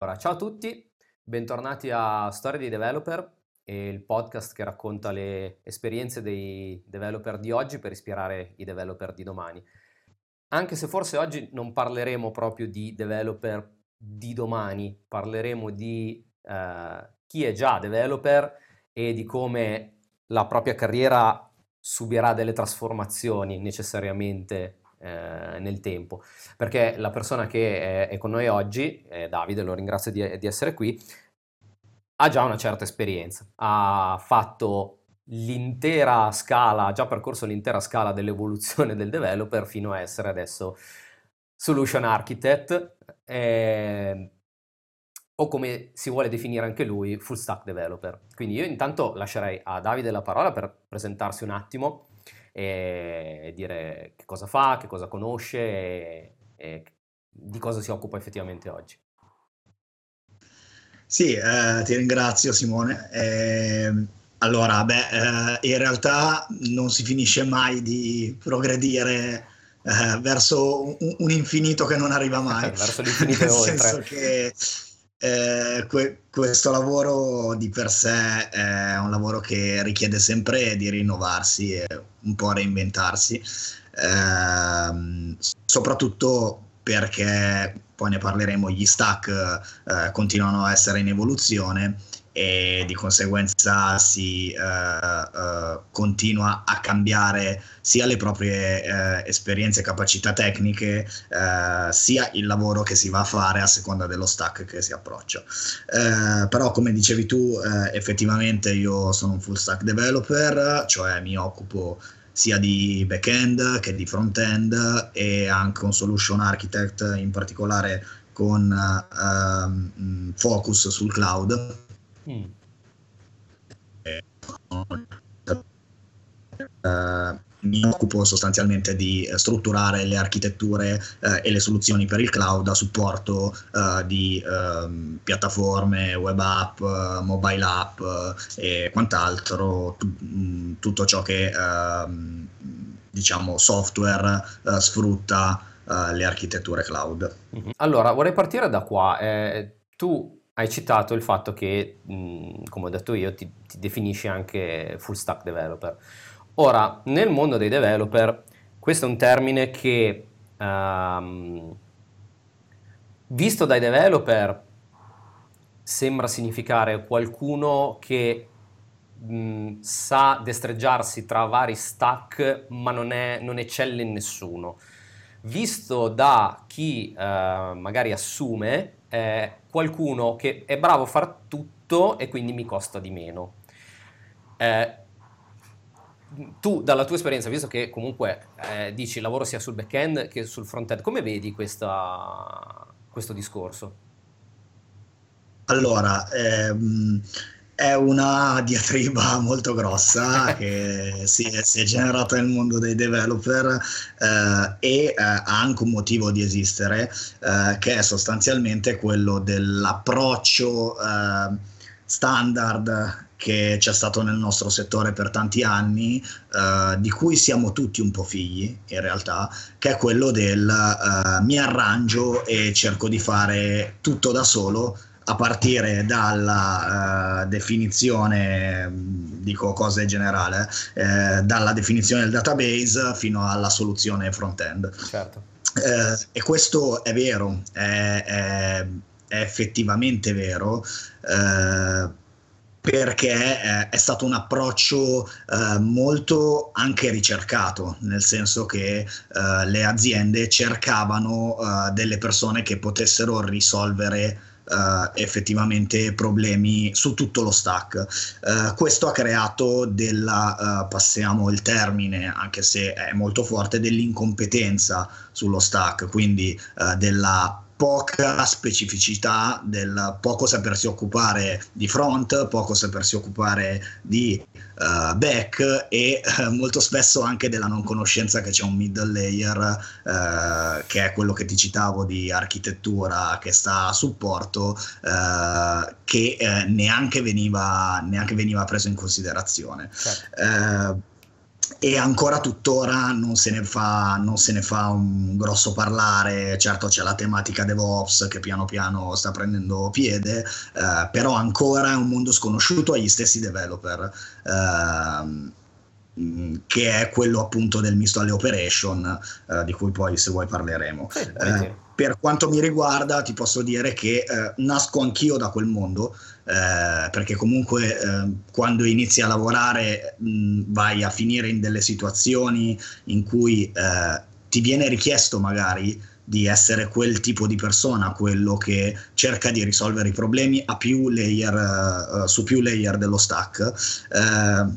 Allora, ciao a tutti, bentornati a Storia di Developer, il podcast che racconta le esperienze dei developer di oggi per ispirare i developer di domani. Anche se forse oggi non parleremo proprio di developer di domani, parleremo di eh, chi è già developer e di come la propria carriera subirà delle trasformazioni necessariamente eh, nel tempo. Perché la persona che è, è con noi oggi, eh, Davide, lo ringrazio di, di essere qui, ha già una certa esperienza, ha fatto l'intera scala, ha già percorso l'intera scala dell'evoluzione del developer fino a essere adesso solution architect, eh, o come si vuole definire anche lui, full stack developer. Quindi io intanto lascerei a Davide la parola per presentarsi un attimo e dire che cosa fa, che cosa conosce e, e di cosa si occupa effettivamente oggi. Sì, eh, ti ringrazio Simone. Eh, allora, beh, eh, in realtà non si finisce mai di progredire eh, verso un, un, infinito che non arriva mai. verso l'infinito Nel oltre. senso che eh, que- questo lavoro di per sé è un lavoro che richiede sempre di rinnovarsi e un po' reinventarsi, eh, soprattutto perché poi ne parleremo, gli stack eh, continuano a essere in evoluzione e di conseguenza si uh, uh, continua a cambiare sia le proprie uh, esperienze e capacità tecniche, sia il lavoro che si va a fare a seconda dello stack che si approccia. però come dicevi tu, effettivamente io sono un full stack developer, cioè mi occupo sia di back-end che di front-end e anche un solution architect in particolare con uh, focus sul cloud Mm. Uh, mi occupo sostanzialmente di strutturare le architetture uh, e le soluzioni per il cloud a supporto uh, di ehm, piattaforme, web app, mobile app e quant'altro, t- mm, tutto ciò che ehm, diciamo software sfrutta le architetture cloud. Allora, vorrei partire da qua. Eh, tu hai citato il fatto che, mh, come ho detto io, ti, ti, definisci anche full stack developer. Ora, nel mondo dei developer, questo è un termine che, um, visto dai developer, sembra significare qualcuno che mh, sa destreggiarsi tra vari stack, ma non, è, non eccelle in nessuno. Visto da chi uh, magari assume, eh, qualcuno che è bravo a far tutto e quindi mi costa di meno. Eh, tu, dalla tua esperienza, visto che comunque eh, dici lavoro sia sul back-end che sul front-end, come vedi questa, questo discorso? Allora, ehm, è una diatriba molto grossa che si è, si è, generata nel mondo dei developer eh, e eh, ha anche un motivo di esistere eh, che è sostanzialmente quello dell'approccio eh, standard che c'è stato nel nostro settore per tanti anni, eh, di cui siamo tutti un po' figli in realtà, che è quello del eh, mi arrangio e cerco di fare tutto da solo a partire dalla uh, definizione, dico cose generale, eh, dalla definizione del database fino alla soluzione front-end. Certo. Eh, e questo è vero, è, è, è effettivamente vero. Eh, perché è, stato un approccio eh, molto anche ricercato, nel senso che eh, le aziende cercavano eh, delle persone che potessero risolvere uh, effettivamente problemi su tutto lo stack. Uh, questo ha creato della, uh, passiamo il termine, anche se è molto forte, dell'incompetenza sullo stack, quindi della poca specificità del poco sapersi occupare di front, poco sapersi occupare di uh, back e uh, molto spesso anche della non conoscenza che c'è un middle layer uh, che è quello che ti citavo di architettura che sta a supporto che neanche veniva, neanche, veniva, preso in considerazione. Certo e ancora tuttora non se, ne fa, non se ne fa un grosso parlare, certo c'è la tematica DevOps che piano piano sta prendendo piede, eh, però ancora è un mondo sconosciuto agli stessi developer. Eh, che è quello appunto del misto alle operation, eh, di cui poi se vuoi parleremo. Eh, per quanto mi riguarda, ti posso dire che eh, nasco anch'io da quel mondo, eh, perché comunque eh, quando inizi a lavorare mh, vai a finire in delle situazioni in cui eh, ti viene richiesto magari di essere quel tipo di persona, quello che cerca di risolvere i problemi a più layer, uh, su più layer dello stack. Uh,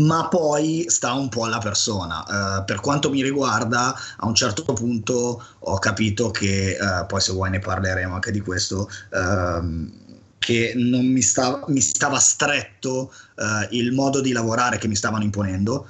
ma poi sta un po' alla persona. Uh, per quanto mi riguarda, a un certo punto ho capito che, uh, poi se vuoi ne parleremo anche di questo, uh, che non mi, sta, mi stava stretto eh, il modo di lavorare che mi stavano imponendo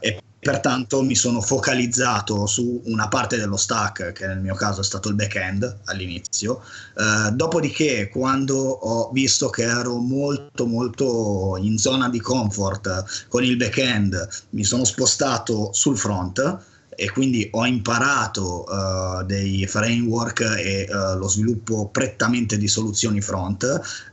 e Pertanto mi sono focalizzato su una parte dello stack, che nel mio caso è stato il back-end all'inizio. Eh, dopodiché, quando ho visto che ero molto molto in zona di comfort con il back-end, mi sono spostato sul front e quindi ho imparato uh, dei framework e uh, lo sviluppo prettamente di soluzioni front.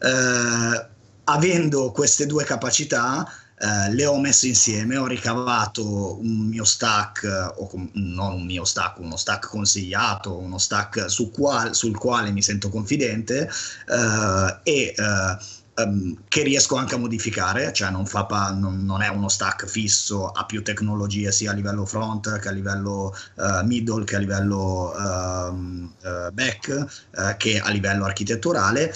Uh, avendo queste due capacità, eh, le ho messe insieme, ho ricavato un mio stack, o com- non un mio stack, uno stack consigliato, uno stack su qual- sul quale mi sento confidente uh, e uh, Um, che riesco anche a modificare, cioè non, pa- non, non, è uno stack fisso, ha più tecnologie sia a livello front che a livello uh, middle che a livello uh, uh, back che a livello architetturale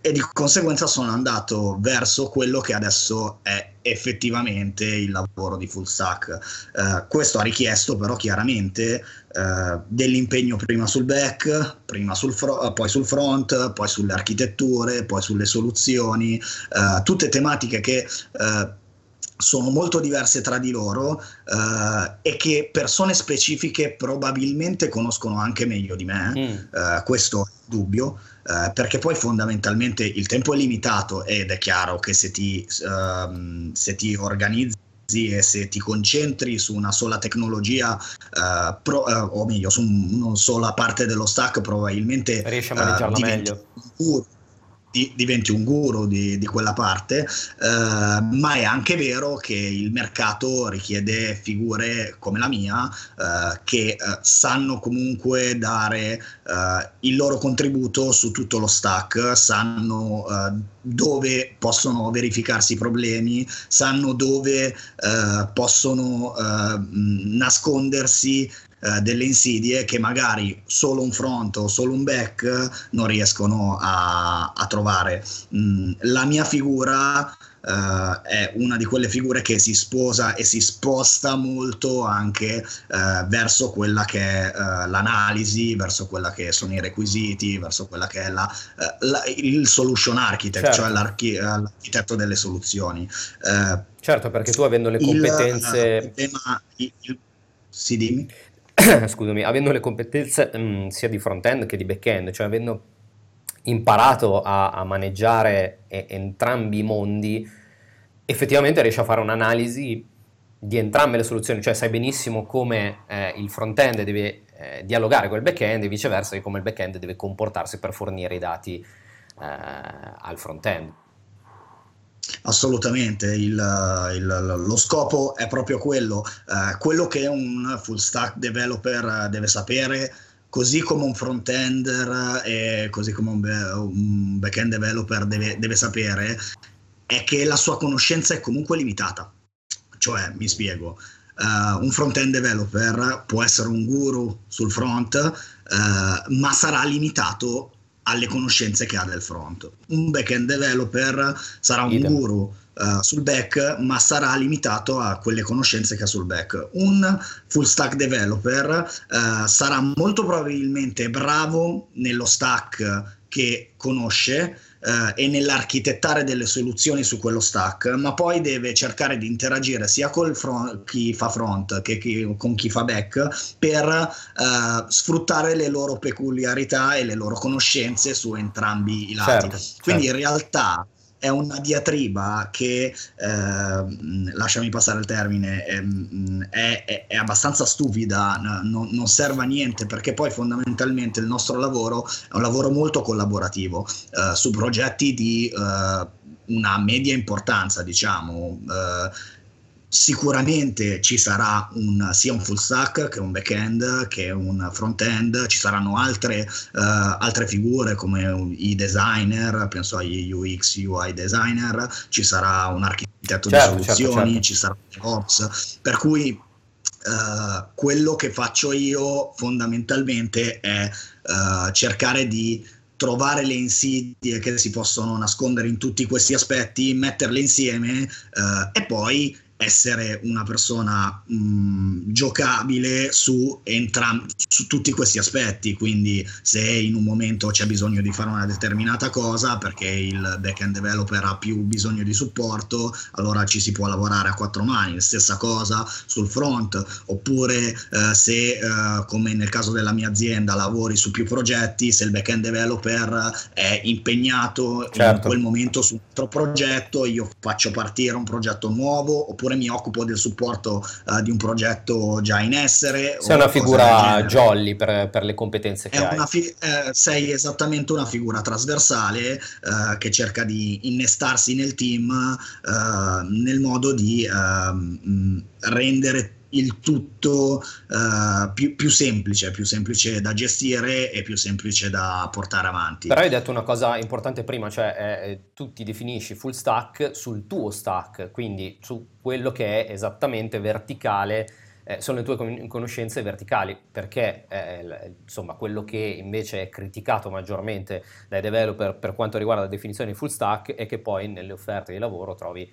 e di conseguenza sono andato verso quello che adesso è effettivamente il lavoro di full stack. Uh, questo ha richiesto però chiaramente uh, dell'impegno prima sul back, prima sul fro- poi sul front, poi sulle architetture, poi sulle soluzioni, uh, tutte tematiche che sono molto diverse tra di loro uh, e che persone specifiche probabilmente conoscono anche meglio di me, mm. uh, questo è dubbio, uh, perché poi fondamentalmente il tempo è limitato ed è chiaro che se ti, uh, se ti organizzi e se ti concentri su una sola tecnologia, uh, pro, uh, o meglio, su una sola parte dello stack, probabilmente riesci a maneggiarla meglio. Di, diventi un guru di, di quella parte, eh, ma è anche vero che il mercato richiede figure come la mia eh, che eh, sanno comunque dare eh, il loro contributo su tutto lo stack, sanno eh, dove possono verificarsi i problemi, sanno dove eh, possono nascondersi eh, delle insidie che magari solo un front o solo un back non riescono a, a trovare. Mm, la mia figura Uh, è una di quelle figure che si sposa e si sposta molto anche uh, verso quella che è uh, l'analisi, verso quella che sono i requisiti, verso quella che è la, la, il solution architect, certo. cioè l'archi- l'architetto delle soluzioni. certo, perché tu avendo le competenze... Il tema, il, il, sì, dimmi. scusami, avendo le competenze mh, mm, sia di front-end che di back-end, cioè avendo imparato a, a maneggiare e, entrambi i mondi, effettivamente riesci a fare un'analisi di entrambe le soluzioni, cioè sai benissimo come eh, il front-end deve eh, dialogare il back-end e viceversa, e come il back-end deve comportarsi per fornire i dati eh, al front-end. Assolutamente, il, il, lo scopo è proprio quello, eh, quello che un full stack developer deve sapere, così come un front-ender e così come un, un back-end developer deve, deve sapere, è che la sua conoscenza è comunque limitata. Cioè, mi spiego, Uh, un front-end developer può essere un guru sul front, uh, ma sarà limitato alle conoscenze che ha del front. Un back-end developer sarà un Idem. guru uh, sul back, ma sarà limitato a quelle conoscenze che ha sul back. Un full stack developer uh, sarà molto probabilmente bravo nello stack che conosce, eh, e nell'architettare delle soluzioni su quello stack, ma poi deve cercare di interagire sia con chi fa front che chi, con chi fa back per eh, sfruttare le loro peculiarità e le loro conoscenze su entrambi i lati. Certo, Quindi certo. in realtà è una diatriba che, eh, lasciami passare il termine, ehm, è, è, è abbastanza stupida, non, non, serve a niente perché poi fondamentalmente il nostro lavoro è un lavoro molto collaborativo eh, su progetti di eh, una media importanza, diciamo. Eh, sicuramente ci sarà un, sia un full stack che un back-end che un front-end, ci saranno altre, uh, altre figure come i designer, penso agli UX, UI designer, ci sarà un architetto certo, di certo, soluzioni, certo, certo. ci sarà un DevOps, per cui Uh, quello che faccio io fondamentalmente è uh, cercare di trovare le insidie che si possono nascondere in tutti questi aspetti, metterle insieme e poi essere una persona mh, giocabile su, entram- su tutti questi aspetti, quindi se in un momento c'è bisogno di fare una determinata cosa perché il backend developer ha più bisogno di supporto, allora ci si può lavorare a quattro mani, stessa cosa sul front, oppure eh, se eh, come nel caso della mia azienda lavori su più progetti, se il backend developer è impegnato certo. in quel momento su un altro progetto, io faccio partire un progetto nuovo oppure oppure mi occupo del supporto uh, di un progetto già in essere. Sei una figura jolly per, per, le competenze che hai. Fi- eh, sei esattamente una figura trasversale eh, che cerca di innestarsi nel team eh, nel modo di ehm, rendere il tutto uh, più, più, semplice, più semplice da gestire e più semplice da portare avanti. Però hai detto una cosa importante prima, cioè eh, tu ti definisci full stack sul tuo stack, quindi su quello che è esattamente verticale, eh, sono le tue conoscenze verticali, perché eh, insomma quello che invece è criticato maggiormente dai developer per quanto riguarda la definizione di full stack è che poi nelle offerte di lavoro trovi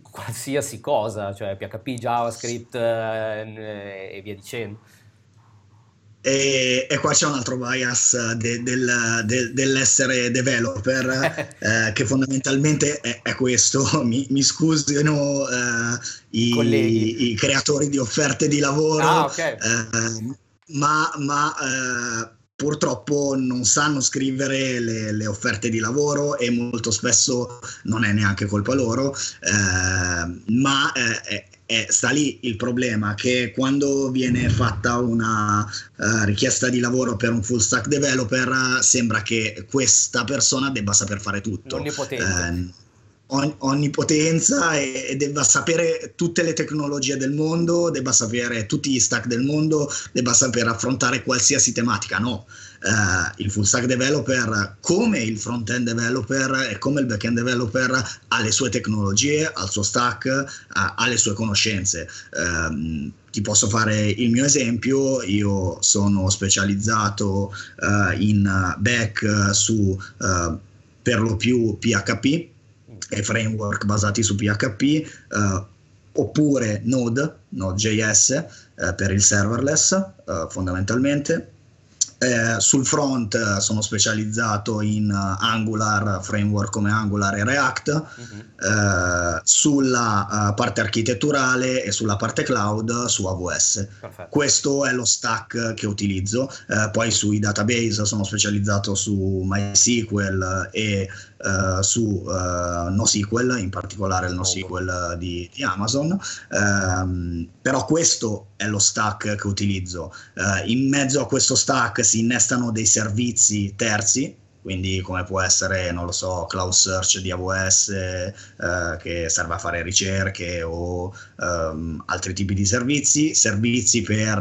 qualsiasi cosa, cioè PHP, JavaScript eh, e via dicendo. E, e, qua c'è un altro bias de, del, de, dell'essere developer eh, che fondamentalmente è, è questo mi, mi scusino eh, i, i, creatori di offerte di lavoro ah, okay. eh, ma, ma eh, purtroppo non sanno scrivere le, le, offerte di lavoro e molto spesso non è neanche colpa loro, eh, ma eh, eh, sta lì il problema che quando viene fatta una uh, richiesta di lavoro per un full stack developer sembra che questa persona debba saper fare tutto. Onnipotente onnipotenza e, e, debba sapere tutte le tecnologie del mondo, debba sapere tutti gli stack del mondo, debba saper affrontare qualsiasi tematica. No, uh, il full stack developer, come il front-end developer e come il back-end developer, ha le sue tecnologie, ha il suo stack, ha, ha le sue conoscenze. Uh, ti posso fare il mio esempio, io sono specializzato uh, in back su per lo più PHP e framework basati su PHP, eh, oppure Node, Node.js eh, per il serverless eh, fondamentalmente. Eh, sul front eh, sono specializzato in uh, Angular, framework come Angular e React, uh-huh. sulla uh, parte architetturale e sulla parte cloud su AWS. Perfetto. Questo è lo stack che utilizzo. poi sui database sono specializzato su MySQL e Uh, su uh, NoSQL, in particolare il NoSQL di, di Amazon, uh, però questo è lo stack che utilizzo. Uh, in mezzo a questo stack si innestano dei servizi terzi, quindi come può essere, non lo so, Cloud Search di AWS eh, che serve a fare ricerche o ehm, altri tipi di servizi, servizi per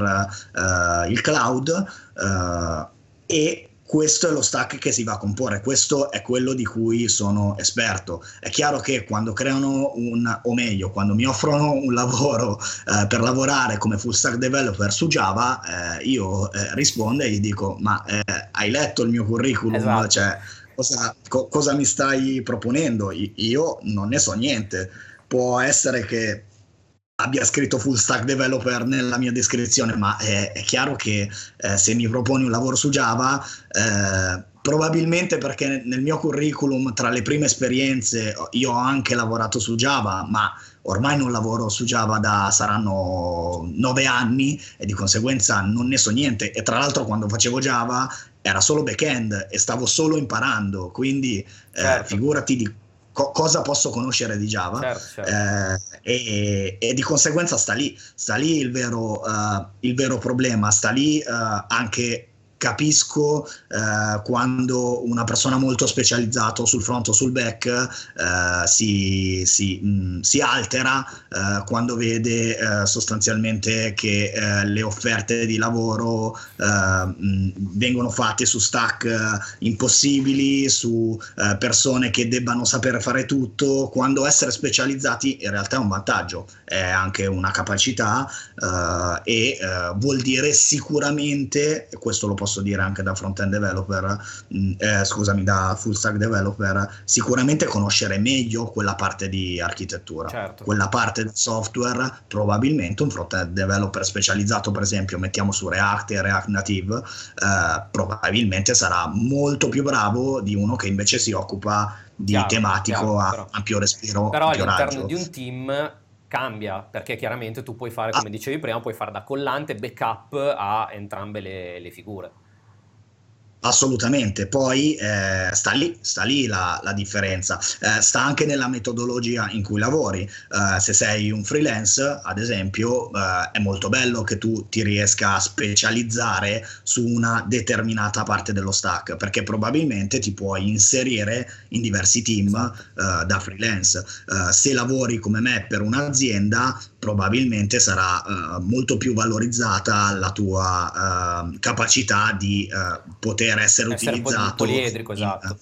eh, il cloud eh, e questo è lo stack che si va a comporre, questo è quello di cui sono esperto. È chiaro che quando creano un, o meglio, quando mi offrono un lavoro eh, per lavorare come full stack developer su Java, eh, io eh, rispondo e gli dico, ma eh, hai letto il mio curriculum? Esatto. Cioè, cosa, co- cosa mi stai proponendo? Io non ne so niente. Può essere che abbia scritto full stack developer nella mia descrizione, ma è, è chiaro che eh, se mi proponi un lavoro su Java, eh, probabilmente perché nel mio curriculum tra le prime esperienze io ho anche lavorato su Java, ma ormai non lavoro su Java da saranno nove anni e di conseguenza non ne so niente. E tra l'altro quando facevo Java era solo back-end e stavo solo imparando, quindi eh, certo. figurati di co- cosa posso conoscere di Java certo, certo. Eh, e, e, di conseguenza sta lì, sta lì il vero, uh, il vero problema, sta lì uh, anche capisco eh, quando una persona molto specializzata sul front o sul back eh, si, si, mh, mm, si, altera eh, quando vede eh, sostanzialmente che eh, le offerte di lavoro mh, eh, mm, vengono fatte su stack impossibili, su persone che debbano sapere fare tutto, quando essere specializzati in realtà è un vantaggio, è anche una capacità e vuol dire sicuramente, questo lo posso posso dire anche da front-end developer, eh, scusami, da full stack developer, sicuramente conoscere meglio quella parte di architettura. Certo. Quella parte del software, probabilmente un front-end developer specializzato, per esempio, mettiamo su React e React Native, eh, probabilmente sarà molto più bravo di uno che invece si occupa di chiaro, tematico chiaro, a però. ampio respiro. Però all'interno raggio. di un team cambia, perché chiaramente tu puoi fare, come ah. dicevi prima, puoi fare da collante backup a entrambe le, le figure. Assolutamente, poi eh, sta lì, sta lì la, la differenza, eh, sta anche nella metodologia in cui lavori. Eh, se sei un freelance, ad esempio, eh, è molto bello che tu ti riesca a specializzare su una determinata parte dello stack, perché probabilmente ti puoi inserire in diversi team eh, da freelance. Eh, se lavori come me per un'azienda, probabilmente sarà uh, molto più valorizzata la tua uh, capacità di uh, poter essere, essere utilizzato poliedrico, esatto. In,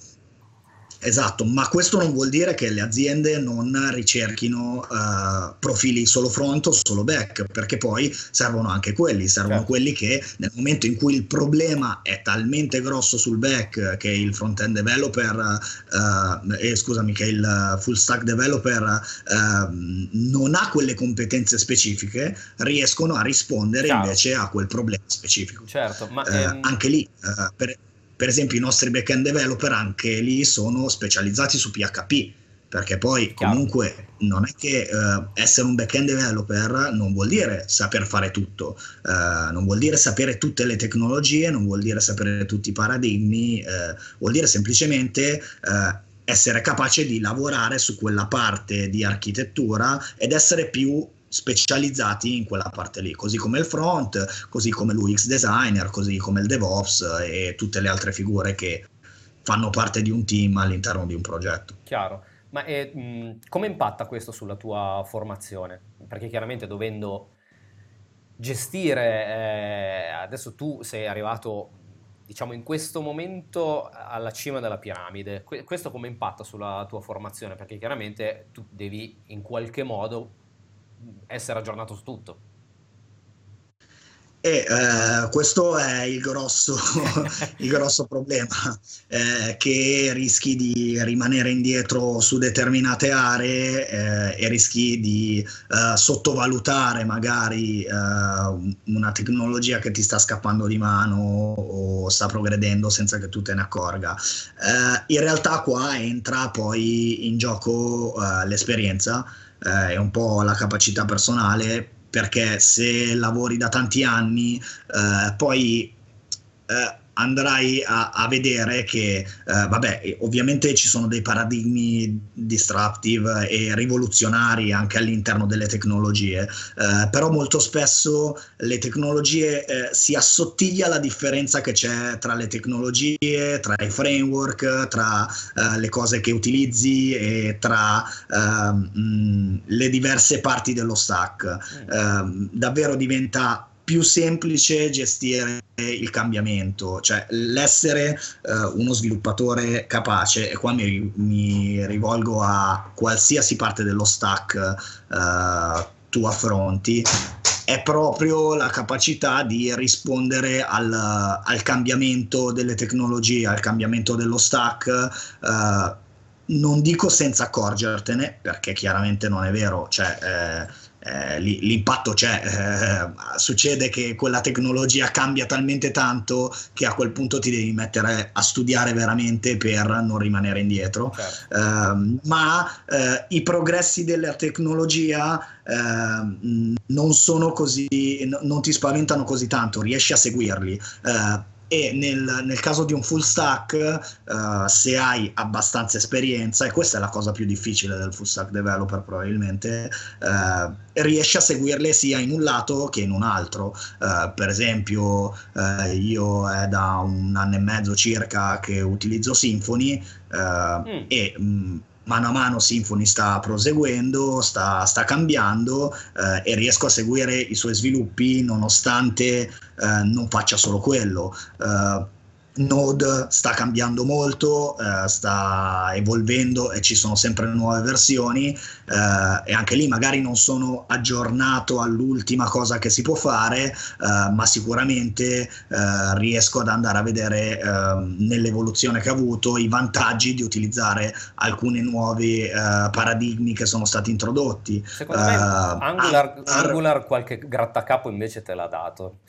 Esatto, ma questo non vuol dire che le aziende non ricerchino uh, profili solo front o solo back, perché poi servono anche quelli, servono certo. quelli che nel momento in cui il problema è talmente grosso sul back che il front-end developer, uh, eh, scusami, che il full stack developer uh, non ha quelle competenze specifiche, riescono a rispondere Chiaro. invece a quel problema specifico. Certo, ma ehm... anche lì, per per esempio i nostri backend developer anche lì sono specializzati su PHP perché poi Chiaro. comunque non è che uh, essere un backend developer non vuol dire saper fare tutto, uh, non vuol dire sapere tutte le tecnologie, non vuol dire sapere tutti i paradigmi, uh, vuol dire semplicemente essere capace di lavorare su quella parte di architettura ed essere più specializzati in quella parte lì, così come il front, così come l'UX designer, così come il DevOps e tutte le altre figure che fanno parte di un team all'interno di un progetto. Chiaro. Ma eh, mh, come impatta questo sulla tua formazione? Perché chiaramente dovendo gestire, eh, adesso tu sei arrivato, diciamo, in questo momento alla cima della piramide, que- questo come impatta sulla tua formazione? Perché chiaramente tu devi in qualche modo essere aggiornato su tutto. E eh, questo è il grosso, il grosso problema, eh, che rischi di rimanere indietro su determinate aree eh, e rischi di eh, sottovalutare magari eh, una tecnologia che ti sta scappando di mano o sta progredendo senza che tu te ne accorga. Eh, in realtà qua entra poi in gioco l'esperienza eh, è un po' la capacità personale perché se lavori da tanti anni eh, poi eh, andrai a, a vedere che, eh, vabbè, ovviamente ci sono dei paradigmi disruptive e rivoluzionari anche all'interno delle tecnologie, eh, però molto spesso le tecnologie eh, si assottiglia la differenza che c'è tra le tecnologie, tra i framework, tra eh, le cose che utilizzi e tra mh, ehm, le diverse parti dello stack. Mm. Ehm, davvero diventa più semplice gestire il cambiamento, cioè l'essere uh, uno sviluppatore capace, e qua mi, mi, rivolgo a qualsiasi parte dello stack uh, tu affronti, è proprio la capacità di rispondere al, al cambiamento delle tecnologie, al cambiamento dello stack. Uh, non dico senza accorgertene, perché chiaramente non è vero, cioè, eh, eh, l'impatto c'è, eh, succede che quella tecnologia cambia talmente tanto che a quel punto ti devi mettere a studiare veramente per non rimanere indietro, certo. eh, ma eh, i progressi della tecnologia ehm, non sono così, non ti spaventano così tanto, riesci a seguirli. E nel, nel, caso di un full stack, uh, se hai abbastanza esperienza, e questa è la cosa più difficile del full stack developer probabilmente, uh, riesci a seguirle sia in un lato che in un altro. Uh, per esempio, io è da un anno e mezzo circa che utilizzo Symfony mm. e... Mh, mm, mano a mano Symfony sta proseguendo, sta, sta cambiando eh, e riesco a seguire i suoi sviluppi nonostante eh, non faccia solo quello. Eh, Node sta cambiando molto, eh, sta evolvendo e ci sono sempre nuove versioni eh, e anche lì magari non sono aggiornato all'ultima cosa che si può fare, eh, ma sicuramente eh, riesco ad andare a vedere ehm, nell'evoluzione che ha avuto i vantaggi di utilizzare alcuni nuovi eh, paradigmi che sono stati introdotti. Secondo me eh, Angular, Angular qualche grattacapo invece te l'ha dato.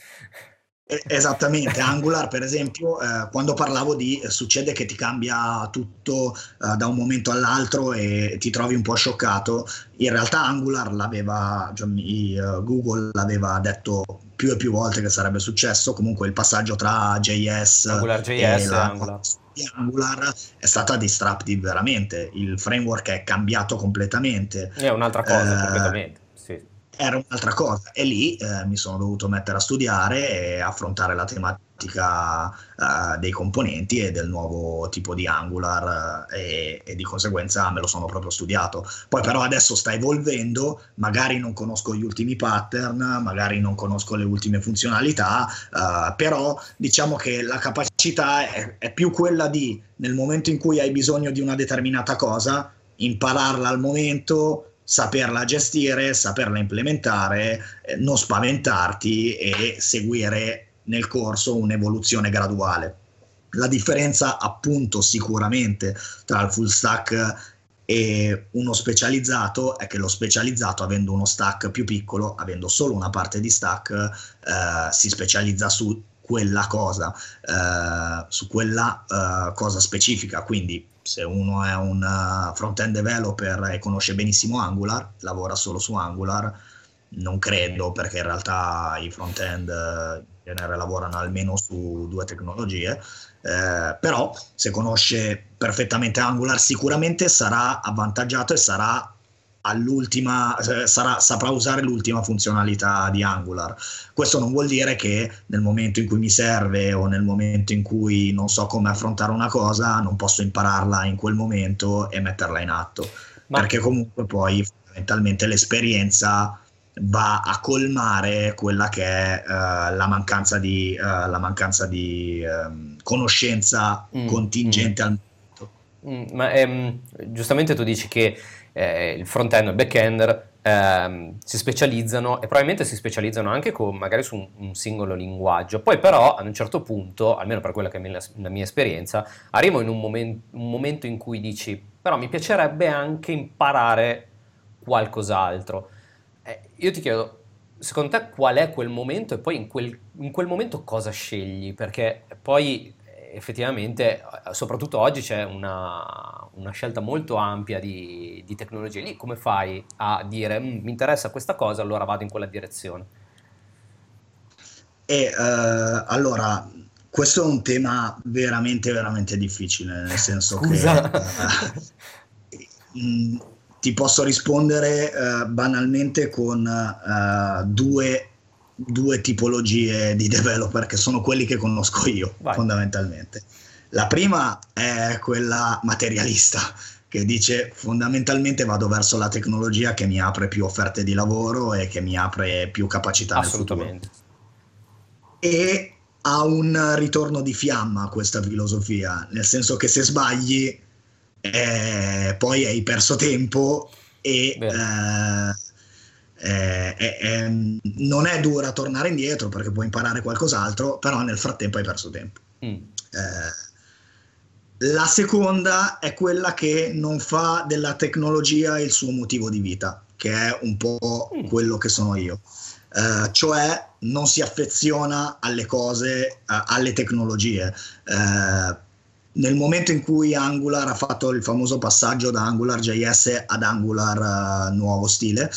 Esattamente, Angular per esempio, eh, quando parlavo di eh, succede che ti cambia tutto eh, da un momento all'altro e ti trovi un po' scioccato, in realtà Angular l'aveva, cioè, uh, Google l'aveva detto più e più volte che sarebbe successo, comunque il passaggio tra JS Angular, JS e, la, Angular. Angular è stata disruptive veramente, il framework è cambiato completamente. È un'altra cosa eh, completamente era un'altra cosa e lì eh, mi sono dovuto mettere a studiare e affrontare la tematica uh, dei componenti e del nuovo tipo di Angular uh, e, e, di conseguenza me lo sono proprio studiato. Poi però adesso sta evolvendo, magari non conosco gli ultimi pattern, magari non conosco le ultime funzionalità, uh, però diciamo che la capacità è, è più quella di nel momento in cui hai bisogno di una determinata cosa, impararla al momento, saperla gestire, saperla implementare, eh, non spaventarti e seguire nel corso un'evoluzione graduale. La differenza appunto sicuramente tra il full stack e uno specializzato è che lo specializzato avendo uno stack più piccolo, avendo solo una parte di stack, eh, si specializza su quella cosa, eh, su quella eh, cosa specifica, quindi se uno è un uh, front-end developer e conosce benissimo Angular, lavora solo su Angular, non credo perché in realtà i front-end uh, in genere lavorano almeno su due tecnologie, eh, però se conosce perfettamente Angular sicuramente sarà avvantaggiato e sarà all'ultima, sarà, saprà usare l'ultima funzionalità di Angular. Questo non vuol dire che nel momento in cui mi serve o nel momento in cui non so come affrontare una cosa, non posso impararla in quel momento e metterla in atto. Ma... Perché comunque poi fondamentalmente l'esperienza va a colmare quella che è uh, la mancanza di, uh, la mancanza di um, conoscenza mm, contingente mm. al momento. Mm, ma ehm, giustamente tu dici che eh, il front-end e il back-end ehm, si specializzano e probabilmente si specializzano anche con, magari su un, un, singolo linguaggio. Poi però ad un certo punto, almeno per quella che è la, la mia esperienza, arrivo in un, moment, un momento in cui dici però mi piacerebbe anche imparare qualcos'altro. Eh, io ti chiedo, secondo te qual è quel momento e poi in quel, in quel momento cosa scegli? Perché poi effettivamente, soprattutto oggi c'è una, una scelta molto ampia di, di, tecnologie. Lì come fai a dire mm, mi interessa questa cosa, allora vado in quella direzione? E uh, allora, questo è un tema veramente, veramente difficile, nel senso Scusa. che uh, mh, ti posso rispondere uh, banalmente con due due tipologie di developer che sono quelli che conosco io Vai. fondamentalmente. La prima è quella materialista che dice fondamentalmente vado verso la tecnologia che mi apre più offerte di lavoro e che mi apre più capacità Assolutamente. E ha un ritorno di fiamma questa filosofia, nel senso che se sbagli eh, poi hai perso tempo e eh, eh, eh, non è dura tornare indietro perché puoi imparare qualcos'altro, però nel frattempo hai perso tempo. Mm. Eh, la seconda è quella che non fa della tecnologia il suo motivo di vita, che è un po' mm. quello che sono io. Uh, cioè non si affeziona alle cose, uh, alle tecnologie. Uh, nel momento in cui Angular ha fatto il famoso passaggio da AngularJS ad Angular uh, nuovo stile,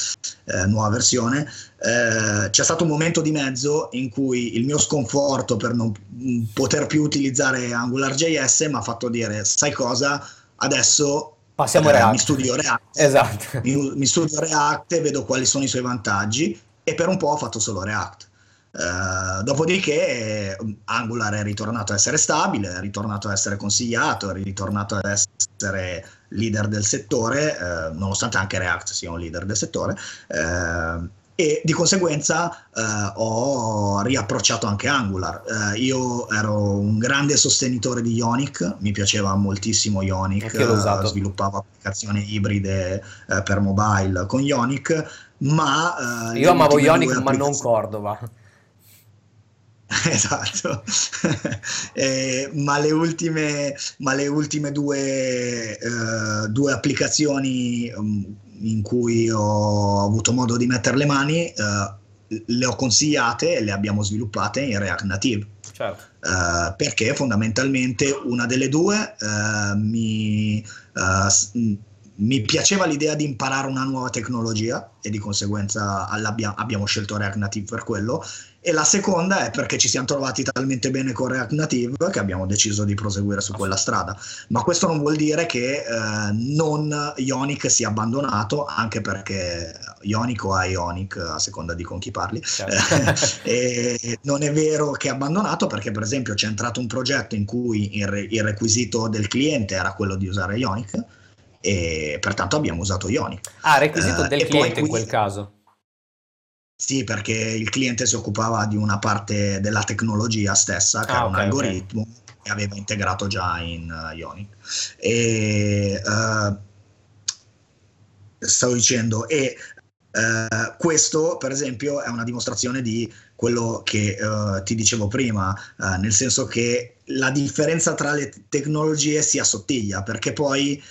eh, nuova versione, eh, c'è stato un momento di mezzo in cui il mio sconforto per non poter più utilizzare AngularJS mi ha fatto dire, sai cosa, adesso Passiamo eh, mi studio React, esatto. mi, mi studio React e vedo quali sono i suoi vantaggi e per un po' ho fatto solo React. Uh, dopodiché Angular è ritornato a essere stabile, è ritornato a essere consigliato, è ritornato ad essere leader del settore, uh, nonostante anche React sia un leader del settore. Uh, e di conseguenza ho riapprocciato anche Angular. io ero un grande sostenitore di Ionic, mi piaceva moltissimo Ionic, sviluppavo applicazioni ibride per mobile con Ionic, ma... io amavo Ionic ma non Cordova. Esatto, eh, ma, le ultime, ma le ultime due, eh, due applicazioni um, in cui ho avuto modo di mettere le mani eh, le ho consigliate e le abbiamo sviluppate in React Native. Certo. Uh, perché fondamentalmente una delle due uh, mi, uh, mi, piaceva l'idea di imparare una nuova tecnologia e di conseguenza abbiamo scelto React Native per quello e la seconda è perché ci siamo trovati talmente bene con React Native che abbiamo deciso di proseguire su quella strada. Ma questo non vuol dire che eh, non Ionic sia abbandonato, anche perché Ionic o Ionic, a seconda di con chi parli, certo. e non è vero che è abbandonato perché per esempio c'è entrato un progetto in cui il, re- il requisito del cliente era quello di usare Ionic e pertanto abbiamo usato Ionic. Ah, requisito eh, del cliente poi, in quel caso. Sì, perché il cliente si occupava di una parte della tecnologia stessa, che ah, era okay, un algoritmo okay. che aveva integrato già in uh, Ionic. E uh, stavo dicendo, e uh, questo per esempio è una dimostrazione di quello che ti dicevo prima, nel senso che la differenza tra le tecnologie si assottiglia, perché poi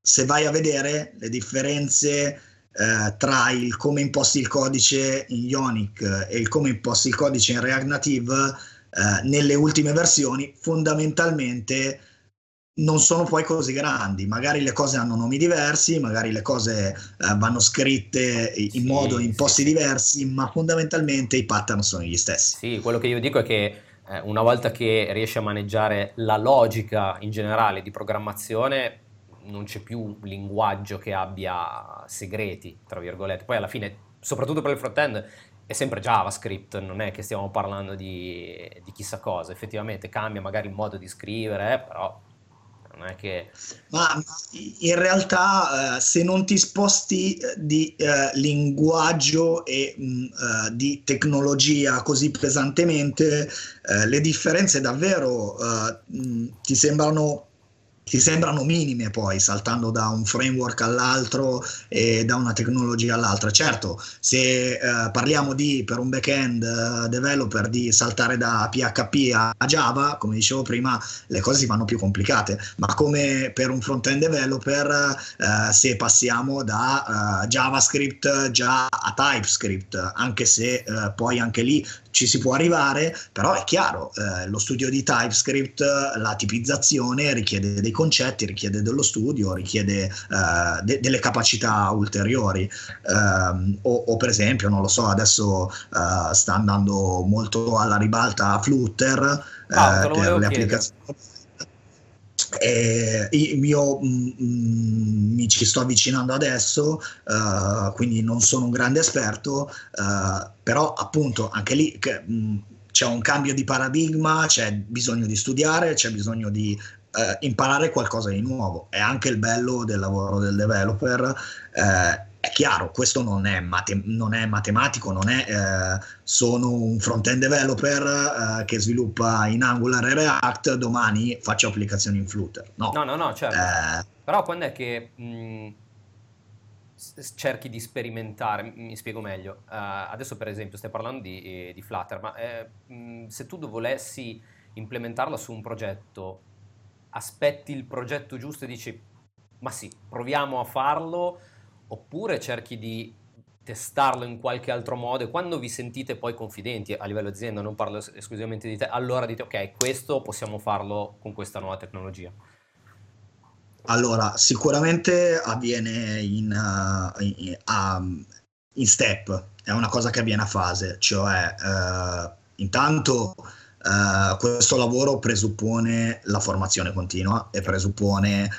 se vai a vedere le differenze eh, tra il come imposti il codice in Ionic e il come imposti il codice in React Native eh, nelle ultime versioni fondamentalmente non sono poi così grandi, magari le cose hanno nomi diversi, magari le cose eh, vanno scritte in sì, modo in posti sì. diversi, ma fondamentalmente i pattern sono gli stessi. Sì, quello che io dico è che eh, una volta che riesci a maneggiare la logica in generale di programmazione, non c'è più un linguaggio che abbia segreti, tra virgolette. Poi alla fine, soprattutto per il front-end, è sempre JavaScript, non è che stiamo parlando di, di chissà cosa. Effettivamente cambia magari il modo di scrivere, eh, però non è che... Ma in realtà eh, se non ti sposti eh, di eh, linguaggio e mh, mm, eh, di tecnologia così pesantemente, le differenze davvero mh, mm, ti sembrano ti sembrano minime poi saltando da un framework all'altro e da una tecnologia all'altra. Certo, se eh, parliamo di per un back-end uh, developer di saltare da PHP a, a, Java, come dicevo prima, le cose si fanno più complicate, ma come per un front-end developer uh, se passiamo da uh, JavaScript già a TypeScript, anche se poi anche lì ci si può arrivare, però è chiaro, eh, lo studio di TypeScript, la tipizzazione richiede dei concetti, richiede dello studio, richiede eh, de- delle capacità ulteriori. Eh, o, o, per esempio, non lo so, adesso eh, sta andando molto alla ribalta Flutter ah, per le applicazioni eh, io mh, mh, mi ci sto avvicinando adesso, uh, quindi non sono un grande esperto, uh, però appunto anche lì che, mh, c'è un cambio di paradigma, c'è bisogno di studiare, c'è bisogno di uh, imparare qualcosa di nuovo. È anche il bello del lavoro del developer. È chiaro, questo non è, mate- non è matematico, non è eh, sono un front-end developer eh, che sviluppa in Angular e React, domani faccio applicazioni in Flutter. No, no, no, no certo. Eh, Però quando è che mh, cerchi di sperimentare, mi spiego meglio. Uh, adesso per esempio stai parlando di, eh, di Flutter, ma eh, mh, se tu volessi implementarla su un progetto, aspetti il progetto giusto e dici, ma sì, proviamo a farlo oppure cerchi di testarlo in qualche altro modo e quando vi sentite poi confidenti a livello azienda, non parlo esclusivamente di te, allora dite ok, questo possiamo farlo con questa nuova tecnologia? Allora, sicuramente avviene in, uh, in, uh, in, step, è una cosa che avviene a fase, cioè uh, intanto uh, questo lavoro presuppone la formazione continua e presuppone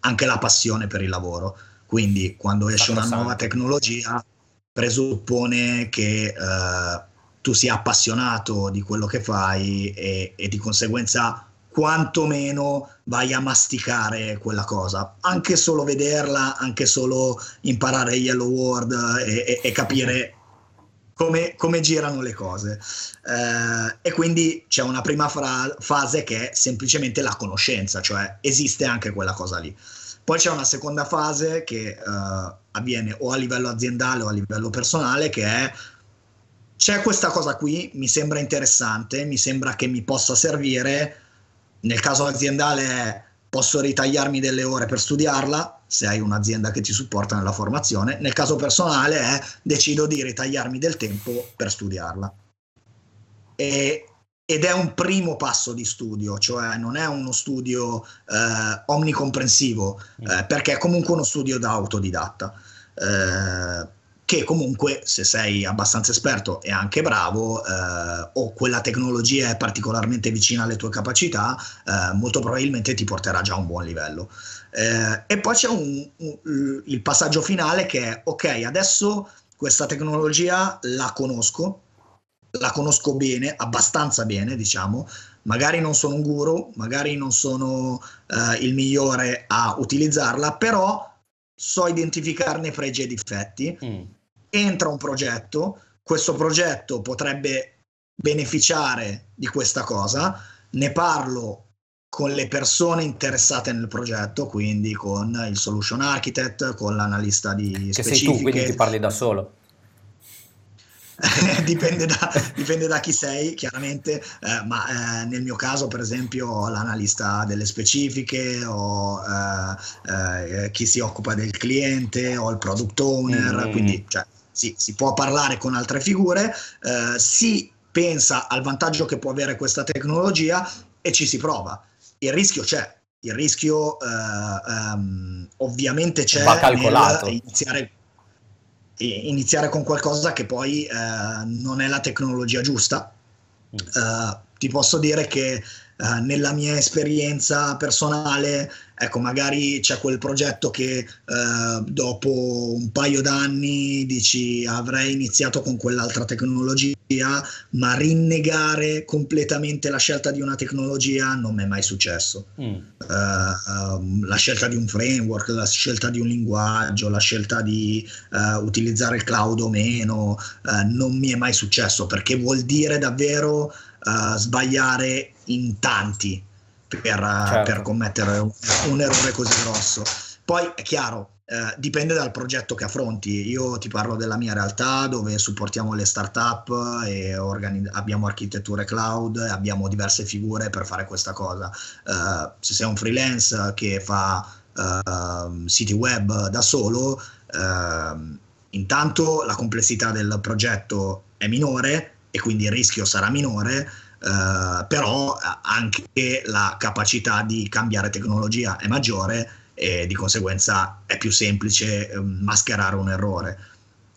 anche la passione per il lavoro. Quindi quando esce una nuova tecnologia presuppone che uh, tu sia appassionato di quello che fai e, e di conseguenza quantomeno vai a masticare quella cosa, anche solo vederla, anche solo imparare Yellow Word e, e, e capire come, come, girano le cose. Eh, e quindi c'è una prima fra- fase che è semplicemente la conoscenza, cioè esiste anche quella cosa lì. Poi c'è una seconda fase che eh, avviene o a livello aziendale o a livello personale, che è c'è questa cosa qui, mi sembra interessante, mi sembra che mi possa servire nel caso aziendale posso ritagliarmi delle ore per studiarla, se hai un'azienda che ti supporta nella formazione. Nel caso personale è decido di ritagliarmi del tempo per studiarla. E, ed è un primo passo di studio, cioè non è uno studio eh, omnicomprensivo, mm. eh, perché è comunque uno studio da autodidatta. Eh, che comunque se sei abbastanza esperto e anche bravo eh, o quella tecnologia è particolarmente vicina alle tue capacità, eh, molto probabilmente ti porterà già a un buon livello. Eh, e poi c'è un, un, il passaggio finale che è ok, adesso questa tecnologia la conosco, la conosco bene, abbastanza bene, diciamo. Magari non sono un guru, magari non sono eh, il migliore a utilizzarla, però so identificarne pregi e difetti. Mm entra un progetto, questo progetto potrebbe beneficiare di questa cosa, ne parlo con le persone interessate nel progetto, quindi con il solution architect, con l'analista di che specifiche. Che sei tu, quindi ti parli da solo. dipende, da, dipende, da, chi sei, chiaramente, eh, ma eh, nel mio caso, per esempio, l'analista delle specifiche, ho eh, eh chi si occupa del cliente, ho il product owner, mm. quindi cioè, sì, si può parlare con altre figure, eh, si pensa al vantaggio che può avere questa tecnologia e ci si prova. Il rischio c'è, il rischio eh, um, ovviamente c'è Va calcolato. iniziare, iniziare, con qualcosa che poi eh, non è la tecnologia giusta. Mm. Uh, ti posso dire che uh, nella mia esperienza personale ecco, magari c'è quel progetto che eh, dopo un paio d'anni dici avrei iniziato con quell'altra tecnologia, ma rinnegare completamente la scelta di una tecnologia non mi è mai successo. Mm. Uh, um, la scelta di un framework, la scelta di un linguaggio, la scelta di uh, utilizzare il cloud o meno, uh, non mi è mai successo perché vuol dire davvero sbagliare in tanti per, certo. per commettere un, un, errore così grosso. Poi è chiaro, eh, dipende dal progetto che affronti. Io ti parlo della mia realtà dove supportiamo le start-up e organi- abbiamo architetture cloud, abbiamo diverse figure per fare questa cosa. Eh, se sei un freelance che fa eh, siti web da solo, ehm, intanto la complessità del progetto è minore e quindi il rischio sarà minore eh, però eh, anche la capacità di cambiare tecnologia è maggiore e di conseguenza è più semplice eh, mascherare un errore.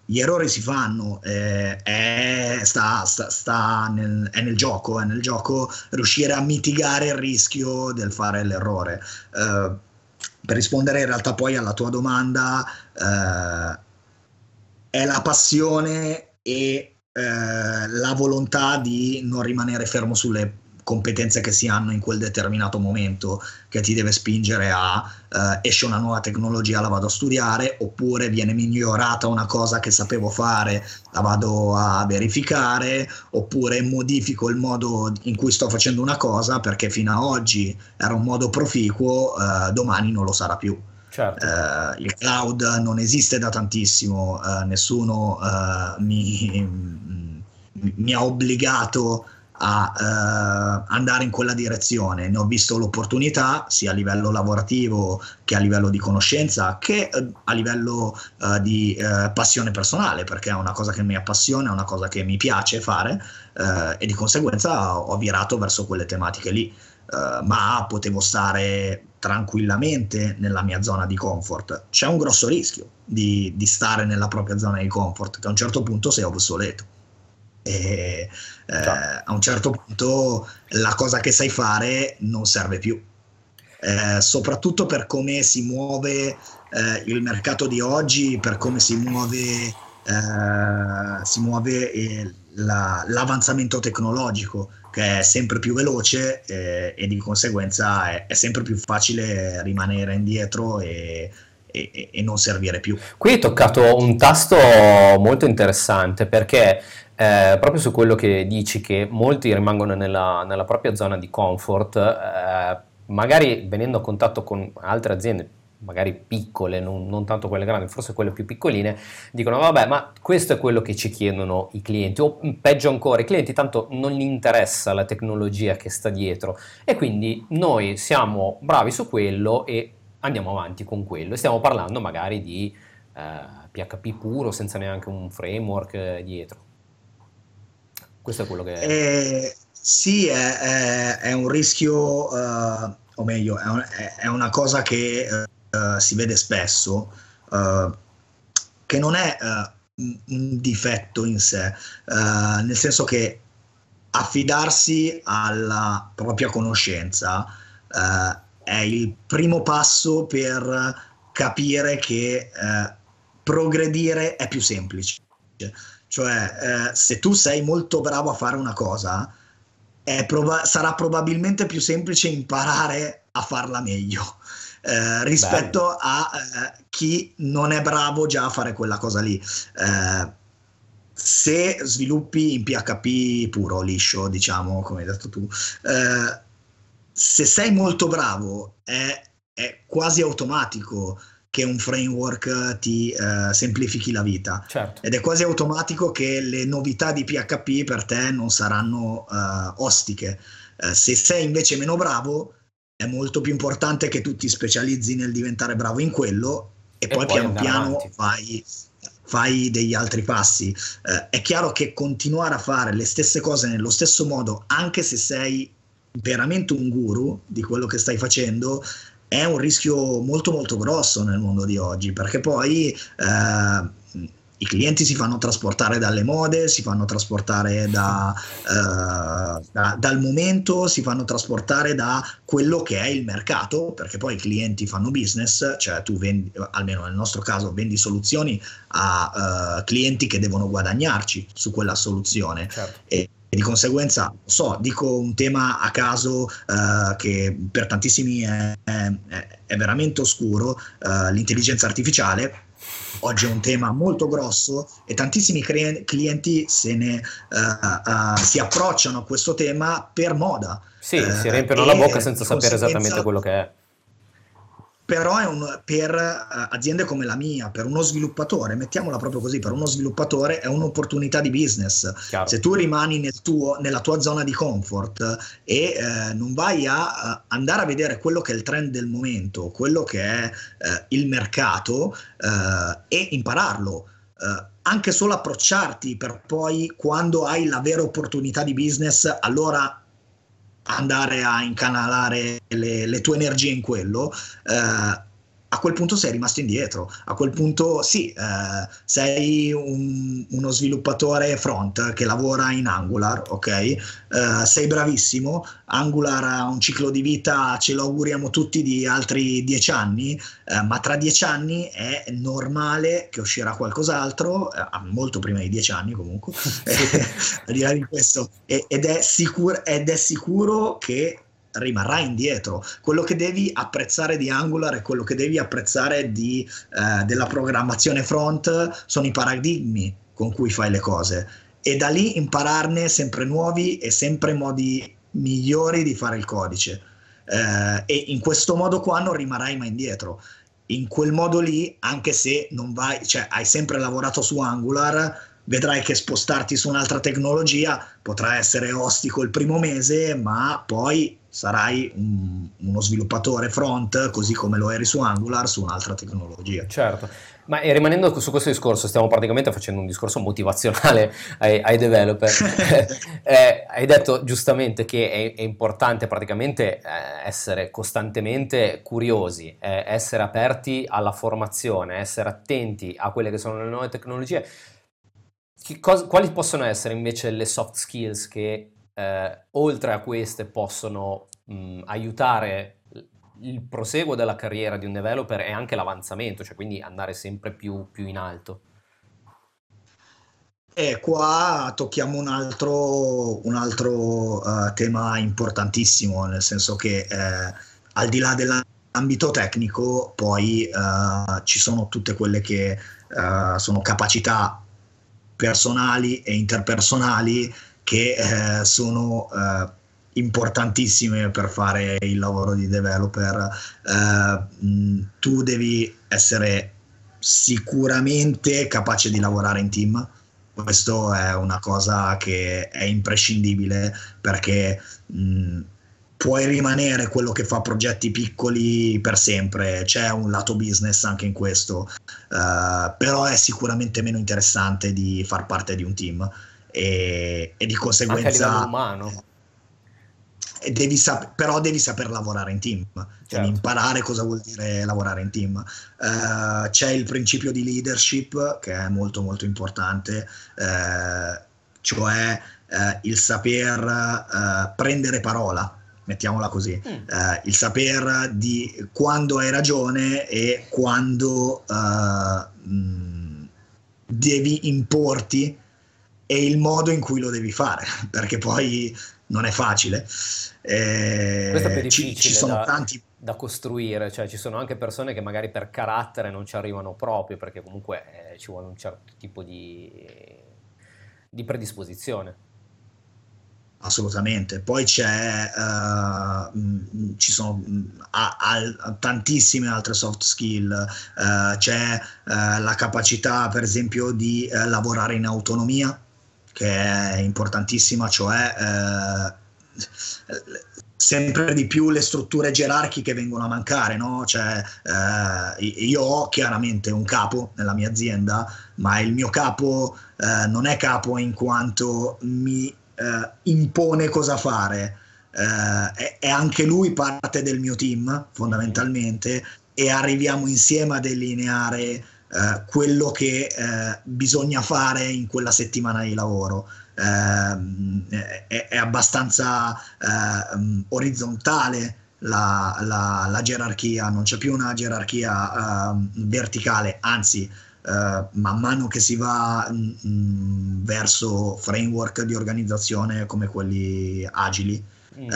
Gli errori si fanno, eh, è, sta, sta, sta nel, è, nel, gioco, è nel gioco riuscire a mitigare il rischio del fare l'errore. Eh, per rispondere in realtà poi alla tua domanda, è la passione e eh, la volontà di non rimanere fermo sulle competenze che si hanno in quel determinato momento che ti deve spingere a eh, esce una nuova tecnologia la vado a studiare oppure viene migliorata una cosa che sapevo fare la vado a verificare oppure modifico il modo in cui sto facendo una cosa perché fino ad oggi era un modo proficuo eh, domani non lo sarà più Certo. Uh, il cloud non esiste da tantissimo, uh, nessuno uh, mi, mi, ha obbligato a andare in quella direzione. Ne ho visto l'opportunità sia a livello lavorativo che a livello di conoscenza che a livello di passione personale, perché è una cosa che mi appassiona, è una cosa che mi piace fare e di conseguenza ho virato verso quelle tematiche lì. Ma potevo stare tranquillamente nella mia zona di comfort. C'è un grosso rischio di, di stare nella propria zona di comfort, che a un certo punto sei obsoleto e eh, a un certo punto la cosa che sai fare non serve più. Eh, soprattutto per come si muove eh, il mercato di oggi, per come si muove, eh, si muove eh, la, l'avanzamento tecnologico che è sempre più veloce eh, e di conseguenza è, è, sempre più facile rimanere indietro e, e, e non servire più. Qui hai toccato un tasto molto interessante perché eh, proprio su quello che dici che molti rimangono nella, nella propria zona di comfort, eh, magari venendo a contatto con altre aziende, magari piccole, non, non, tanto quelle grandi, forse quelle più piccoline, dicono vabbè ma questo è quello che ci chiedono i clienti o peggio ancora i clienti tanto non gli interessa la tecnologia che sta dietro. E quindi noi siamo bravi su quello e andiamo avanti con quello. Stiamo parlando magari di eh, PHP puro senza neanche un framework eh, dietro. Questo è quello che... Eh, sì, è, è, è, un rischio, uh, o meglio, è, un, è, una cosa che uh, si vede spesso, uh, che non è un difetto in sé, nel senso che affidarsi alla propria conoscenza è il primo passo per capire che progredire è più semplice. Cioè, eh, se tu sei molto bravo a fare una cosa, proba- sarà probabilmente più semplice imparare a farla meglio. Eh, rispetto Bello. a eh, chi non è bravo già a fare quella cosa lì. Eh, se sviluppi in PHP puro, liscio, diciamo, come hai detto tu, eh, se sei molto bravo è, è quasi automatico che un framework ti eh, semplifichi la vita. Certo. Ed è quasi automatico che le novità di PHP per te non saranno ostiche. Se sei invece meno bravo, è molto più importante che tu ti specializzi nel diventare bravo in quello e, e poi, poi piano piano fai, fai, degli altri passi. Eh, è chiaro che continuare a fare le stesse cose nello stesso modo, anche se sei veramente un guru di quello che stai facendo, è un rischio molto molto grosso nel mondo di oggi perché poi eh, i clienti si fanno trasportare dalle mode, si fanno trasportare da, uh, da, dal momento, si fanno trasportare da quello che è il mercato, perché poi i clienti fanno business, cioè tu vendi, almeno nel nostro caso, vendi soluzioni a uh, clienti che devono guadagnarci su quella soluzione. Certo. E, e di conseguenza, so, dico un tema a caso uh, che per tantissimi è, è, è veramente oscuro, uh, l'intelligenza artificiale. Oggi è un tema molto grosso e tantissimi clienti se ne, uh, si approcciano a questo tema per moda. Sì, si riempiono la bocca senza sapere esattamente quello che è però è un, per uh, aziende come la mia, per uno sviluppatore, mettiamola proprio così, per uno sviluppatore è un'opportunità di business. Chiaro. Se tu rimani nel tuo, nella tua zona di comfort e uh, non vai a uh, andare a vedere quello che è il trend del momento, quello che è il mercato e impararlo, anche solo approcciarti per poi quando hai la vera opportunità di business, allora andare a incanalare le, le tue energie in quello, eh, a quel punto sei rimasto indietro. A quel punto sì, eh, sei un, uno sviluppatore front che lavora in Angular, ok? Eh, sei bravissimo. Angular ha un ciclo di vita, ce lo auguriamo tutti, di altri dieci anni, eh, ma tra dieci anni è normale che uscirà qualcos'altro, eh, molto prima di dieci anni comunque, al di là di questo, ed è, sicur- ed è sicuro che rimarrà indietro. Quello che devi apprezzare di Angular e quello che devi apprezzare di, eh, della programmazione front sono i paradigmi con cui fai le cose e da lì impararne sempre nuovi e sempre modi migliori di fare il codice. Eh, e in questo modo qua non rimarrai mai indietro. In quel modo lì, anche se non vai, cioè hai sempre lavorato su Angular, vedrai che spostarti su un'altra tecnologia potrà essere ostico il primo mese, ma poi sarai un, uno sviluppatore front così come lo eri su Angular su un'altra tecnologia. Certo, ma rimanendo su questo discorso, stiamo praticamente facendo un discorso motivazionale ai, ai developer. eh, hai detto giustamente che è, è importante praticamente eh, essere costantemente curiosi, eh, essere aperti alla formazione, essere attenti a quelle che sono le nuove tecnologie. Cosa, quali possono essere invece le soft skills che eh, oltre a queste possono mh, aiutare il proseguo della carriera di un developer e anche l'avanzamento, cioè quindi andare sempre più, più in alto. E qua tocchiamo un altro, un altro uh, tema importantissimo, nel senso che eh, al di là dell'ambito tecnico, poi uh, ci sono tutte quelle che uh, sono capacità personali e interpersonali che sono importantissime per fare il lavoro di developer. Mh, tu devi essere sicuramente capace di lavorare in team. Questo è una cosa che è imprescindibile perché mh, puoi rimanere quello che fa progetti piccoli per sempre, c'è un lato business anche in questo, uh, però è sicuramente meno interessante di far parte di un team e, e di conseguenza... Anche a livello umano. Devi sap- però devi saper lavorare in team, cioè certo. imparare cosa vuol dire lavorare in team. Uh, c'è il principio di leadership che è molto molto importante, uh, cioè uh, il saper prendere parola, mettiamola così, mm. il saper di quando hai ragione e quando mh, devi importi e il modo in cui lo devi fare, perché poi non è facile. Eh, Questo è più difficile ci, ci sono da, tanti... da costruire, cioè ci sono anche persone che magari per carattere non ci arrivano proprio, perché comunque eh, ci vuole un certo tipo di, di predisposizione. Assolutamente, poi c'è, uh, ci sono a, a, tantissime altre soft skill, uh, c'è uh, la capacità per esempio di lavorare in autonomia, che è importantissima, cioè sempre di più le strutture gerarchiche vengono a mancare, no? Cioè, eh, io ho chiaramente un capo nella mia azienda, ma il mio capo eh, non è capo in quanto mi eh, impone cosa fare. Eh, è, è anche lui parte del mio team, fondamentalmente, e arriviamo insieme a delineare eh, quello che eh, bisogna fare in quella settimana di lavoro. Eh, è, è, abbastanza eh, orizzontale la, la, la, gerarchia, non c'è più una gerarchia ehm, verticale, anzi Uh, man mano che si va mh, mh, verso framework di organizzazione come quelli agili, mm.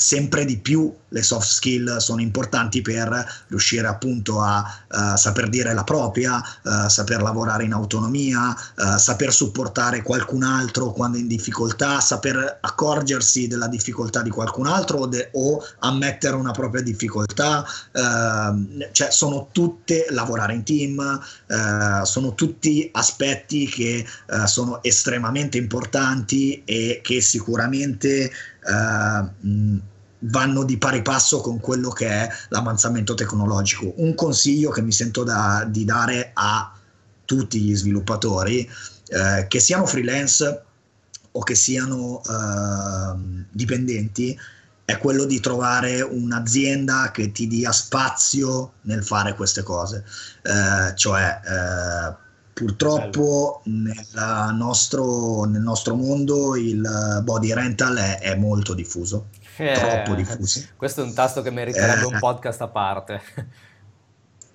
Sempre di più le soft skill sono importanti per riuscire appunto a uh, saper dire la propria, uh, saper lavorare in autonomia, uh, saper supportare qualcun altro quando è in difficoltà, saper accorgersi della difficoltà di qualcun altro o, de- o ammettere una propria difficoltà, ehm, cioè sono tutte lavorare in team, sono tutti aspetti che sono estremamente importanti e che sicuramente Uh, vanno di pari passo con quello che è l'avanzamento tecnologico. Un consiglio che mi sento da, di dare a tutti gli sviluppatori, eh, che siano freelance o che siano eh, dipendenti, è quello di trovare un'azienda che ti dia spazio nel fare queste cose. Eh, cioè, eh, purtroppo nel nostro, nel nostro, mondo il body rental è, è molto diffuso eh, troppo diffusi. Questo è un tasto che meriterebbe eh, un podcast a parte.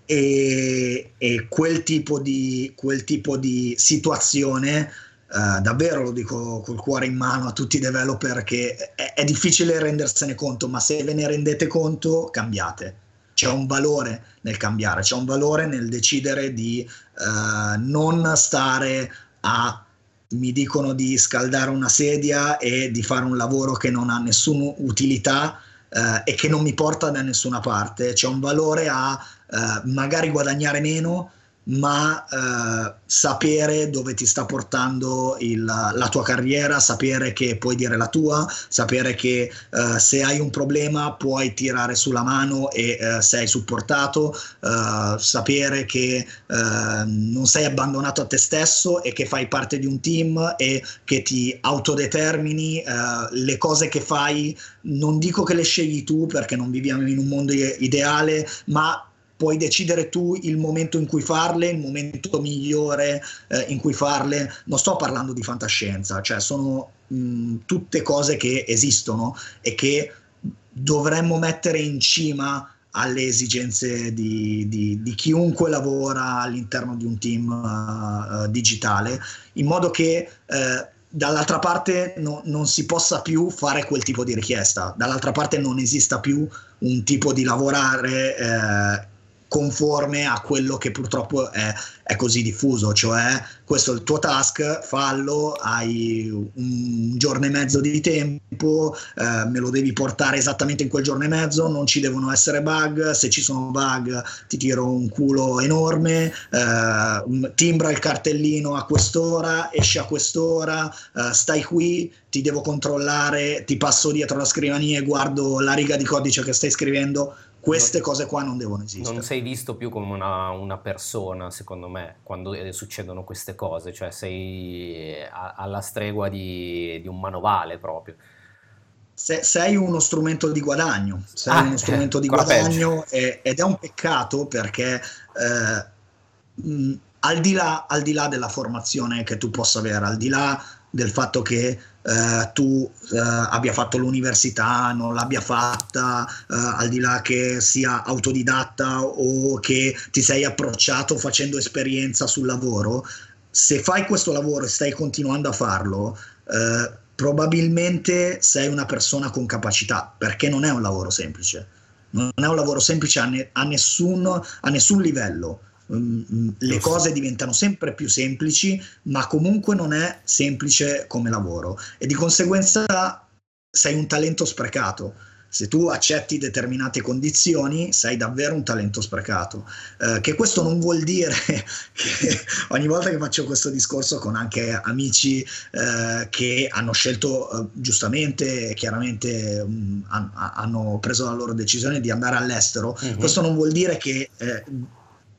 E, e quel, tipo di, quel, tipo di, situazione, eh, davvero lo dico col cuore in mano a tutti i developer, che è, è difficile rendersene conto, ma se ve ne rendete conto, cambiate c'è un valore nel cambiare, c'è un valore nel decidere di uh, non stare a mi dicono di scaldare una sedia e di fare un lavoro che non ha nessuna utilità eh, e che non mi porta da nessuna parte. C'è un valore a eh, magari guadagnare meno, ma eh, sapere dove ti sta portando il, la tua carriera, sapere che puoi dire la tua, sapere che eh, se hai un problema puoi tirare sulla mano e eh, sei supportato, eh, sapere che eh, non sei abbandonato a te stesso e che fai parte di un team e che ti autodetermini eh, le cose che fai, non dico che le scegli tu perché non viviamo in un mondo ideale, ma puoi decidere tu il momento in cui farle, il momento migliore eh, in cui farle. Non sto parlando di fantascienza, cioè sono mh, tutte cose che esistono e che dovremmo mettere in cima alle esigenze di, di, di chiunque lavora all'interno di un team uh, digitale, in modo che uh, dall'altra parte no, non si possa più fare quel tipo di richiesta, dall'altra parte non esista più un tipo di lavorare uh, conforme a quello che purtroppo è, è, così diffuso, cioè questo è il tuo task, fallo, hai un giorno e mezzo di tempo, eh, me lo devi portare esattamente in quel giorno e mezzo, non ci devono essere bug, se ci sono bug ti tiro un culo enorme, eh, timbra il cartellino a quest'ora, esci a quest'ora, eh, stai qui, ti devo controllare, ti passo dietro la scrivania e guardo la riga di codice che stai scrivendo queste cose qua non devono esistere. Non sei visto più come una, una persona, secondo me, quando eh, succedono queste cose, cioè sei a, alla stregua di, di, un manovale proprio. Se, sei uno strumento di guadagno, sei ah, uno strumento di guadagno e, ed è un peccato perché eh, mh, al, di là, al di là della formazione che tu possa avere, al di là del fatto che eh, tu eh, abbia fatto l'università, non l'abbia fatta, eh, al di là che sia autodidatta o che ti sei approcciato facendo esperienza sul lavoro, se fai questo lavoro e stai continuando a farlo, eh, probabilmente sei una persona con capacità, perché non è un lavoro semplice. Non è un lavoro semplice a, ne- a, nessun, a nessun livello le cose diventano sempre più semplici, ma comunque non è semplice come lavoro e di conseguenza sei un talento sprecato. Se tu accetti determinate condizioni, sei davvero un talento sprecato. Eh, che questo non vuol dire che ogni volta che faccio questo discorso con anche amici eh, che hanno scelto eh, giustamente, chiaramente mh, mm, hanno preso la loro decisione di andare all'estero, mm-hmm. questo non vuol dire che eh,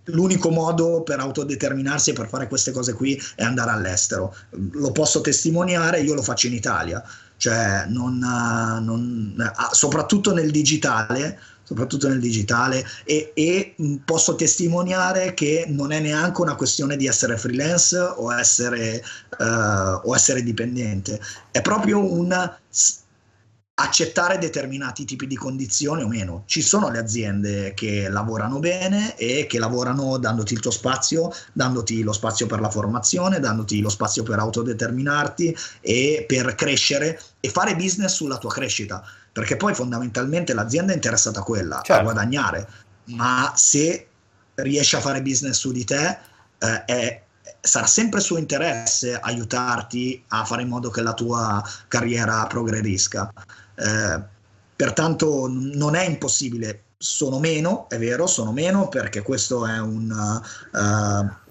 l'unico modo per autodeterminarsi e per fare queste cose qui è andare all'estero. Lo posso testimoniare, io lo faccio in Italia, cioè non, non, soprattutto nel digitale, soprattutto nel digitale e, e, posso testimoniare che non è neanche una questione di essere freelance o essere, uh, o essere dipendente, è proprio un accettare determinati tipi di condizioni o meno. Ci sono le aziende che lavorano bene e che lavorano dandoti il tuo spazio, dandoti lo spazio per la formazione, dandoti lo spazio per autodeterminarti e per crescere e fare business sulla tua crescita, perché poi fondamentalmente l'azienda è interessata a quella, certo. a guadagnare, ma se riesci a fare business su di te eh, è sarà sempre suo interesse aiutarti a fare in modo che la tua carriera progredisca. Eh, pertanto non è impossibile, sono meno, è vero, sono meno perché questo è un... Uh,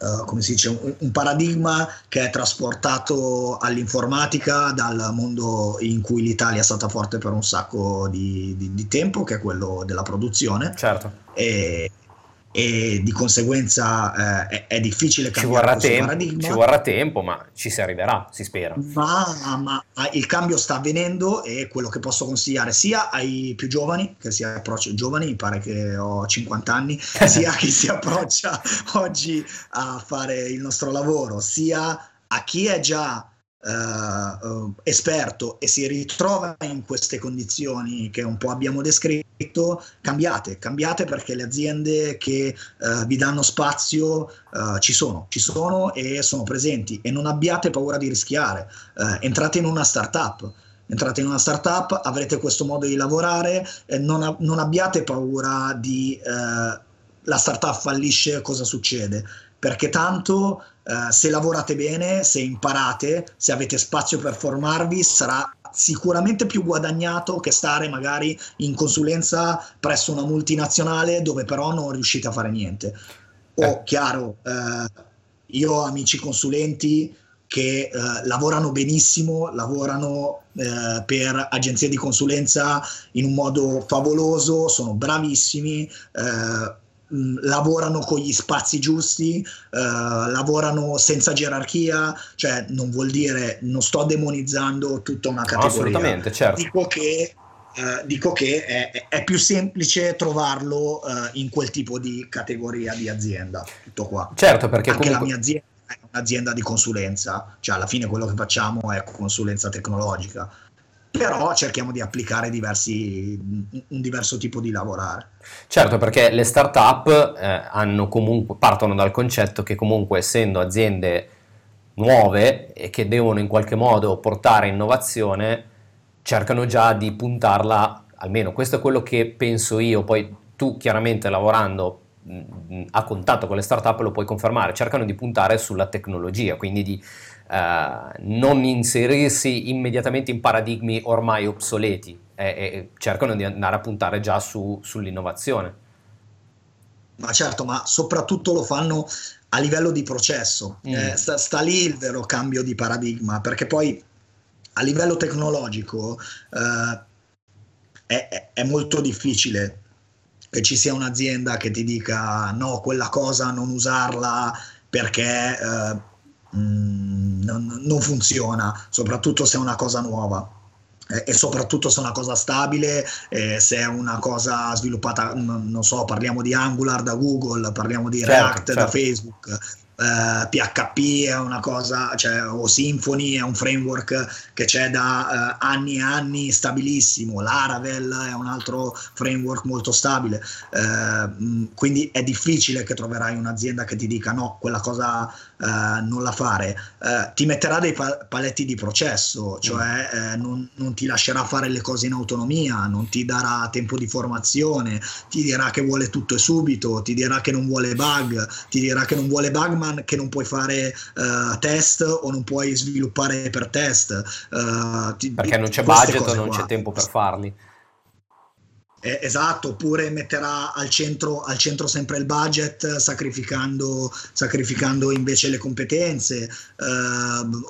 Uh, come si dice, un, un, paradigma che è trasportato all'informatica dal mondo in cui l'Italia è stata forte per un sacco di, di, di tempo, che è quello della produzione. Certo. E, e di conseguenza eh, è, è, difficile cambiare ci vorrà, tempo, ci vorrà tempo, ma ci si arriverà, si spera. Ma, ma, il cambio sta avvenendo e quello che posso consigliare sia ai più giovani, che si approcciano giovani, mi pare che ho 50 anni, sia a chi si approccia oggi a fare il nostro lavoro, sia a chi è già Uh, esperto e si ritrova in queste condizioni che un po' abbiamo descritto, cambiate, cambiate perché le aziende che uh, vi danno spazio uh, ci sono, ci sono e sono presenti e non abbiate paura di rischiare, entrate in una startup. Entrate in una startup, avrete questo modo di lavorare, non, non, abbiate paura di la startup fallisce, cosa succede? Perché tanto eh, se lavorate bene, se imparate, se avete spazio per formarvi, sarà sicuramente più guadagnato che stare magari in consulenza presso una multinazionale dove però non riuscite a fare niente. Oh, eh. chiaro, eh, io ho amici consulenti che eh, lavorano benissimo, lavorano eh, per agenzie di consulenza in un modo favoloso, sono bravissimi, eh, mh, lavorano con gli spazi giusti, eh, lavorano senza gerarchia, cioè non vuol dire, non sto demonizzando tutta una categoria. Assolutamente, certo. Dico che Uh, dico che è, è, più semplice trovarlo uh, in quel tipo di categoria di azienda. Tutto qua. Certo, perché Anche comunque... la mia azienda è un'azienda di consulenza, cioè alla fine quello che facciamo è consulenza tecnologica. Però cerchiamo di applicare diversi, un diverso tipo di lavorare. Certo, perché le start-up eh, comunque, partono dal concetto che comunque essendo aziende nuove e che devono in qualche modo portare innovazione, cercano già di puntarla, almeno questo è quello che penso io, poi tu chiaramente lavorando a contatto con le startup lo puoi confermare, cercano di puntare sulla tecnologia, quindi di non inserirsi immediatamente in paradigmi ormai obsoleti e, e cercano di andare a puntare già su, sull'innovazione. Ma certo, ma soprattutto lo fanno a livello di processo. Mm. Eh, sta, sta, lì il vero cambio di paradigma, perché poi a livello tecnologico eh, è, è, molto difficile che ci sia un'azienda che ti dica no, quella cosa non usarla perché eh, mh, mm, non, non funziona, soprattutto se è una cosa nuova. E soprattutto se è una cosa stabile, eh, se è una cosa sviluppata, non so, parliamo di Angular da Google, parliamo di certo, React certo. da Facebook, eh, PHP è una cosa, cioè, o Symfony è un framework che c'è da uh, anni e anni stabilissimo, Laravel è un altro framework molto stabile, uh, quindi è difficile che troverai un'azienda che ti dica no, quella cosa non la fare, ti metterà dei pa- paletti di processo, cioè mm. non, non, ti lascerà fare le cose in autonomia, non ti darà tempo di formazione, ti dirà che vuole tutto e subito, ti dirà che non vuole bug, ti dirà che non vuole bug ma che non puoi fare uh, test o non puoi sviluppare per test. Uh, ti, Perché non c'è budget o non qua. c'è tempo per farli. Eh, esatto, oppure metterà al centro, al centro, sempre il budget sacrificando, sacrificando invece le competenze eh,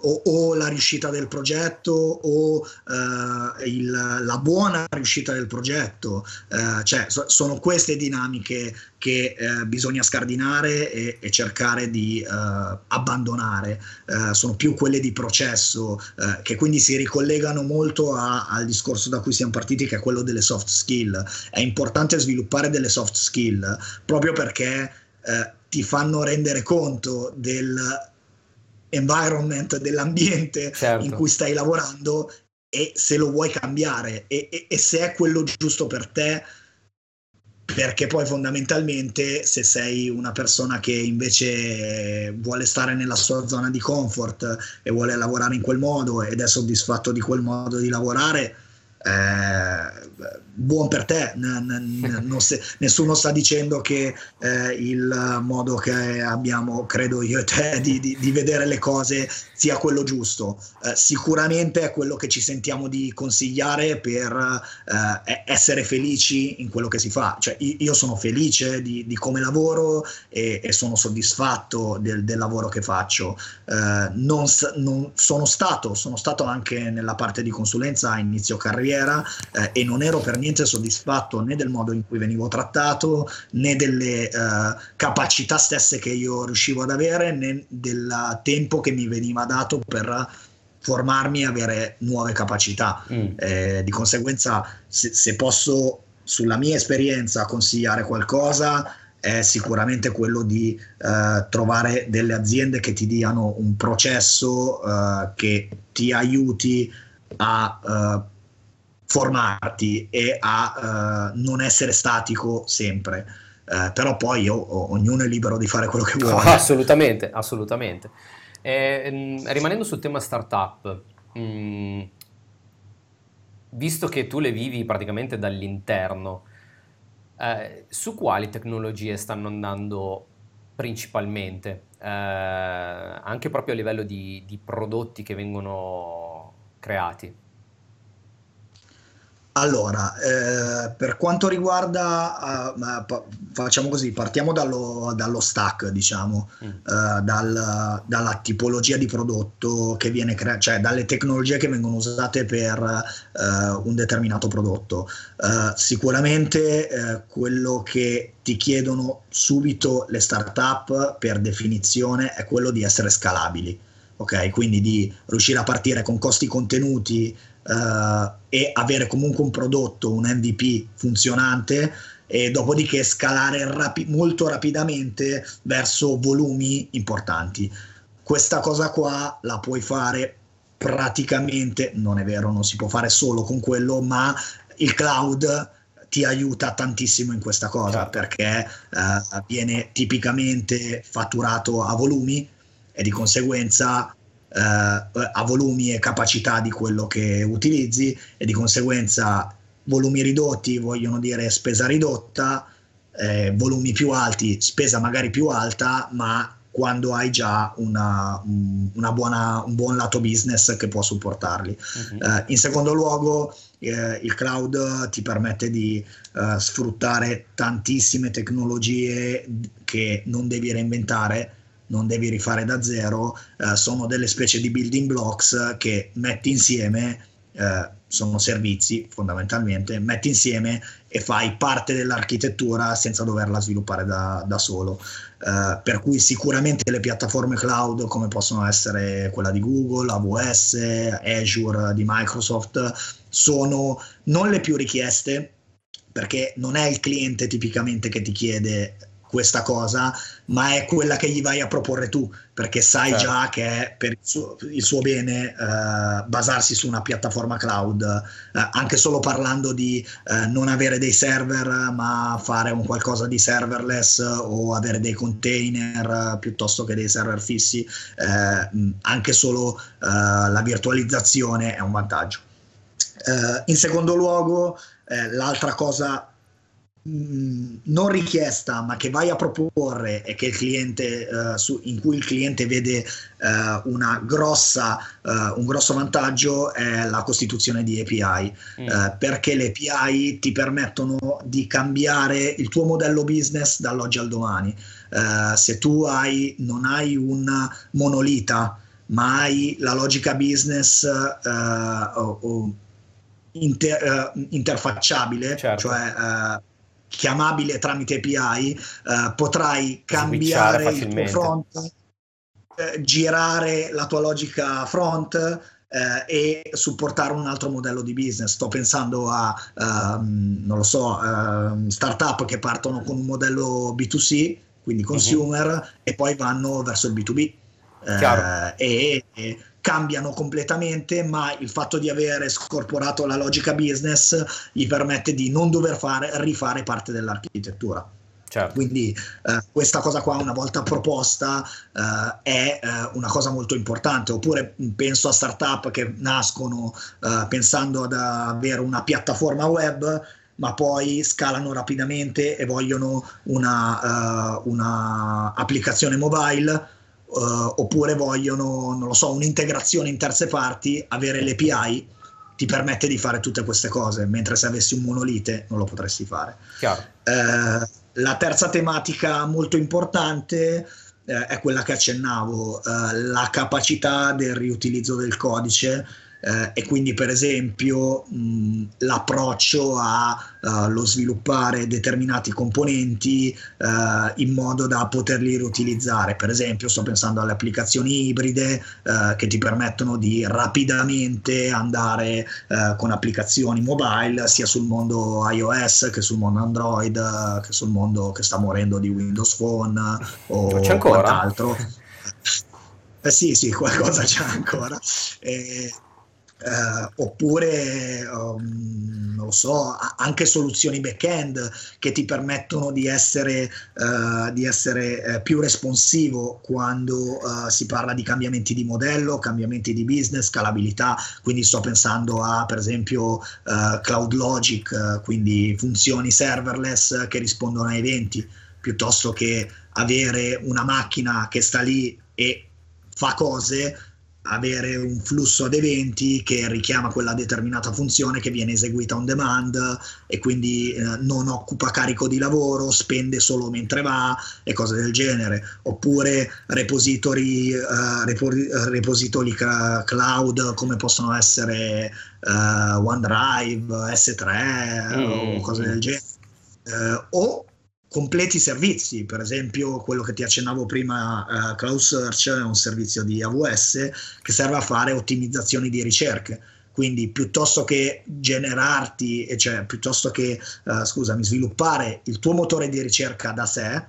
o, o, la riuscita del progetto o eh, il, la buona riuscita del progetto. Eh, cioè, so, sono queste dinamiche che eh, bisogna scardinare e, e cercare di uh, abbandonare, uh, sono più quelle di processo, uh, che quindi si ricollegano molto a, al discorso da cui siamo partiti, che è quello delle soft skill. È importante sviluppare delle soft skill proprio perché ti fanno rendere conto del environment, dell'ambiente certo. in cui stai lavorando e se lo vuoi cambiare e, e, e se è quello giusto per te perché poi fondamentalmente se sei una persona che invece vuole stare nella sua zona di comfort e vuole lavorare in quel modo ed è soddisfatto di quel modo di lavorare, eh, buon per te, n- n- se- nessuno sta dicendo che eh, il modo che abbiamo, credo io e te, di, di, di vedere le cose sia quello giusto. Eh, sicuramente è quello che ci sentiamo di consigliare per eh, essere felici in quello che si fa. Cioè, io sono felice di, di come lavoro e, e, sono soddisfatto del, del lavoro che faccio. Eh, non, non sono, stato, sono stato anche nella parte di consulenza a inizio carriera eh, e non ero per niente soddisfatto né del modo in cui venivo trattato, né delle uh, capacità stesse che io riuscivo ad avere, né del tempo che mi veniva dato per formarmi e avere nuove capacità. Mm. Eh, di conseguenza, se, se posso, sulla mia esperienza, consigliare qualcosa, è sicuramente quello di uh, trovare delle aziende che ti diano un processo uh, che ti aiuti a uh, formarti e a uh, non essere statico sempre. Uh, però poi io, ognuno è libero di fare quello che vuole. assolutamente, assolutamente. Eh, mh, rimanendo sul tema startup, mh, visto che tu le vivi praticamente dall'interno, eh, su quali tecnologie stanno andando principalmente? Eh, anche proprio a livello di, di prodotti che vengono creati? Allora, eh, per quanto riguarda, uh, facciamo così, partiamo dallo, dallo stack, diciamo, mm. uh, dal, dalla tipologia di prodotto che viene creato, cioè dalle tecnologie che vengono usate per uh, un determinato prodotto. sicuramente quello che ti chiedono subito le startup per definizione è quello di essere scalabili. Ok, quindi di riuscire a partire con costi contenuti uh, e avere comunque un prodotto, un MVP funzionante e dopodiché scalare rapi- molto rapidamente verso volumi importanti. Questa cosa qua la puoi fare praticamente, non è vero, non si può fare solo con quello, ma il cloud ti aiuta tantissimo in questa cosa certo. perché uh, viene tipicamente fatturato a volumi e di conseguenza eh, a volumi e capacità di quello che utilizzi e di conseguenza volumi ridotti vogliono dire spesa ridotta, eh, volumi più alti, spesa magari più alta, ma quando hai già una, una buona, un buon lato business che può supportarli. Uh-huh. Uh, in secondo luogo, eh, il cloud ti permette di uh, sfruttare tantissime tecnologie che non devi reinventare non devi rifare da zero, eh, sono delle specie di building blocks che metti insieme, eh, sono servizi fondamentalmente, metti insieme e fai parte dell'architettura senza doverla sviluppare da, da solo. Uh, per cui sicuramente le piattaforme cloud come possono essere quella di Google, AWS, Azure di Microsoft sono non le più richieste perché non è il cliente tipicamente che ti chiede questa cosa, ma è quella che gli vai a proporre tu, perché sai certo. già che è per il suo, il suo bene uh, basarsi su una piattaforma cloud, uh, anche solo parlando di uh, non avere dei server, ma fare un qualcosa di serverless o avere dei container piuttosto che dei server fissi, anche solo la virtualizzazione è un vantaggio. in secondo luogo, l'altra cosa non richiesta ma che vai a proporre e che il cliente, uh, su, in cui il cliente vede uh, grossa, uh, un grosso vantaggio è la costituzione di API mm. perché le API ti permettono di cambiare il tuo modello business dall'oggi al domani se tu hai, non hai un monolita ma hai la logica business o, o inter, interfacciabile certo. cioè chiamabile tramite API, eh, potrai cambiare il tuo front, eh, girare la tua logica front eh, e supportare un altro modello di business. Sto pensando a, um, non lo so, uh, startup che partono con un modello B2C, quindi mhm. consumer, uh-huh. e poi vanno verso il B2B. Eh, e, e cambiano completamente, ma il fatto di avere scorporato la logica business gli permette di non dover fare, rifare parte dell'architettura. Certo. Quindi eh, questa cosa qua una volta proposta eh, è eh, una cosa molto importante, oppure penso a startup che nascono eh, pensando ad avere una piattaforma web ma poi scalano rapidamente e vogliono una, uh, una applicazione mobile uh, oppure vogliono, non lo so, un'integrazione in terze parti, avere l'API ti permette di fare tutte queste cose, mentre se avessi un monolite non lo potresti fare. Uh, la terza tematica molto importante uh, è quella che accennavo, la capacità del riutilizzo del codice eh, e quindi per esempio mh, l'approccio allo sviluppare determinati componenti uh, in modo da poterli riutilizzare. Per esempio sto pensando alle applicazioni ibride uh, che ti permettono di rapidamente andare con applicazioni mobile sia sul mondo iOS che sul mondo Android che sul mondo che sta morendo di Windows Phone o quant'altro. Eh sì, sì, qualcosa c'è ancora. Eh, eh, oppure um, non lo so, anche soluzioni back-end che ti permettono di essere, uh, di essere uh, più responsivo quando eh, si parla di cambiamenti di modello, cambiamenti di business, scalabilità. Quindi sto pensando a per esempio Cloud Logic, quindi funzioni serverless che rispondono a eventi, piuttosto che avere una macchina che sta lì e fa cose avere un flusso ad eventi che richiama quella determinata funzione che viene eseguita on demand e quindi eh, non occupa carico di lavoro, spende solo mentre va e cose del genere, oppure repository, uh, repository cloud come possono essere uh, OneDrive, S3 mm. o cose del genere. Uh, o completi servizi, per esempio quello che ti accennavo prima, uh, Cloud Search è un servizio di AWS che serve a fare ottimizzazioni di ricerche. Quindi piuttosto che generarti, cioè piuttosto che, uh, scusami, sviluppare il tuo motore di ricerca da sé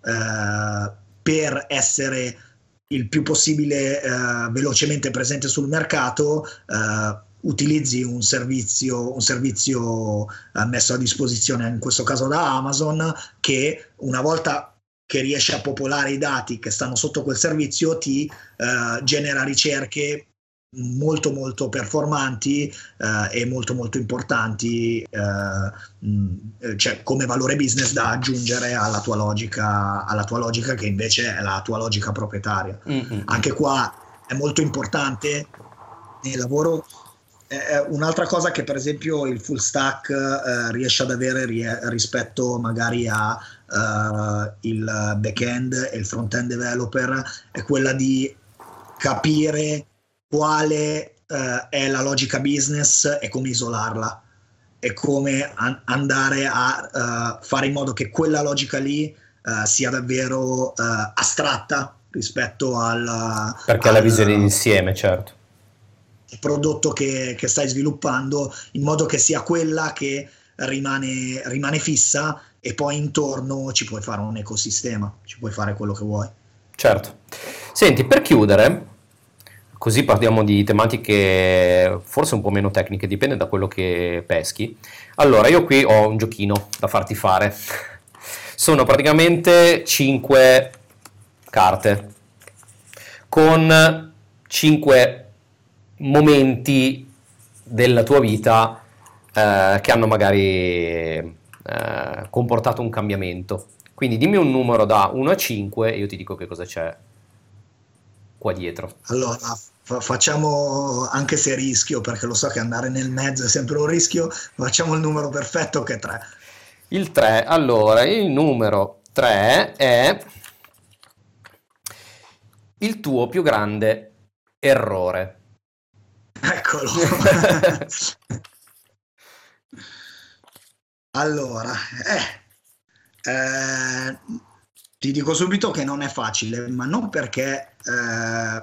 uh, per essere il più possibile velocemente presente sul mercato, utilizzi un servizio, un servizio eh, messo a disposizione, in questo caso da Amazon, che una volta che riesce a popolare i dati che stanno sotto quel servizio ti eh, genera ricerche molto molto performanti eh, e molto molto importanti eh, mh, cioè come valore business da aggiungere alla tua logica alla tua logica che invece è la tua logica proprietaria mm-hmm. anche qua è molto importante nel lavoro eh, un'altra cosa che per esempio il full stack eh, riesce ad avere rie- rispetto magari a uh, il back-end e il front-end developer è quella di capire quale uh, è la logica business e come isolarla e come an- andare a uh, fare in modo che quella logica lì sia davvero astratta rispetto al... Perché al, la visione d'insieme, certo prodotto che, che, stai sviluppando in modo che sia quella che rimane, rimane fissa e poi intorno ci puoi fare un ecosistema, ci puoi fare quello che vuoi. Certo. Senti, per chiudere, così parliamo di tematiche forse un po' meno tecniche, dipende da quello che peschi. Allora, io qui ho un giochino da farti fare. Sono praticamente 5 carte con 5 momenti della tua vita eh, che hanno magari eh, comportato un cambiamento. Quindi dimmi un numero da 1 a 5 e io ti dico che cosa c'è qua dietro. Allora, fa- facciamo, anche se rischio, perché lo so che andare nel mezzo è sempre un rischio, facciamo il numero perfetto che è 3. Il 3, allora, il numero 3 è il tuo più grande errore. Eccolo. allora, eh, eh, ti dico subito che non è facile, ma non perché eh,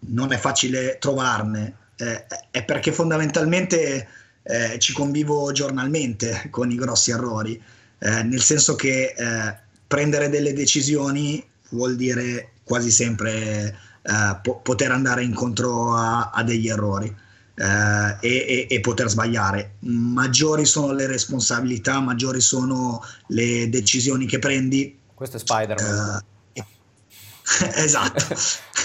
non è facile trovarne, eh, è perché fondamentalmente eh, ci convivo giornalmente con i grossi errori, eh, nel senso che prendere delle decisioni vuol dire quasi sempre eh, po- poter andare incontro a, a degli errori eh, e, e, poter sbagliare. Maggiori sono le responsabilità, maggiori sono le decisioni che prendi. Questo è Spider-Man. Eh, esatto,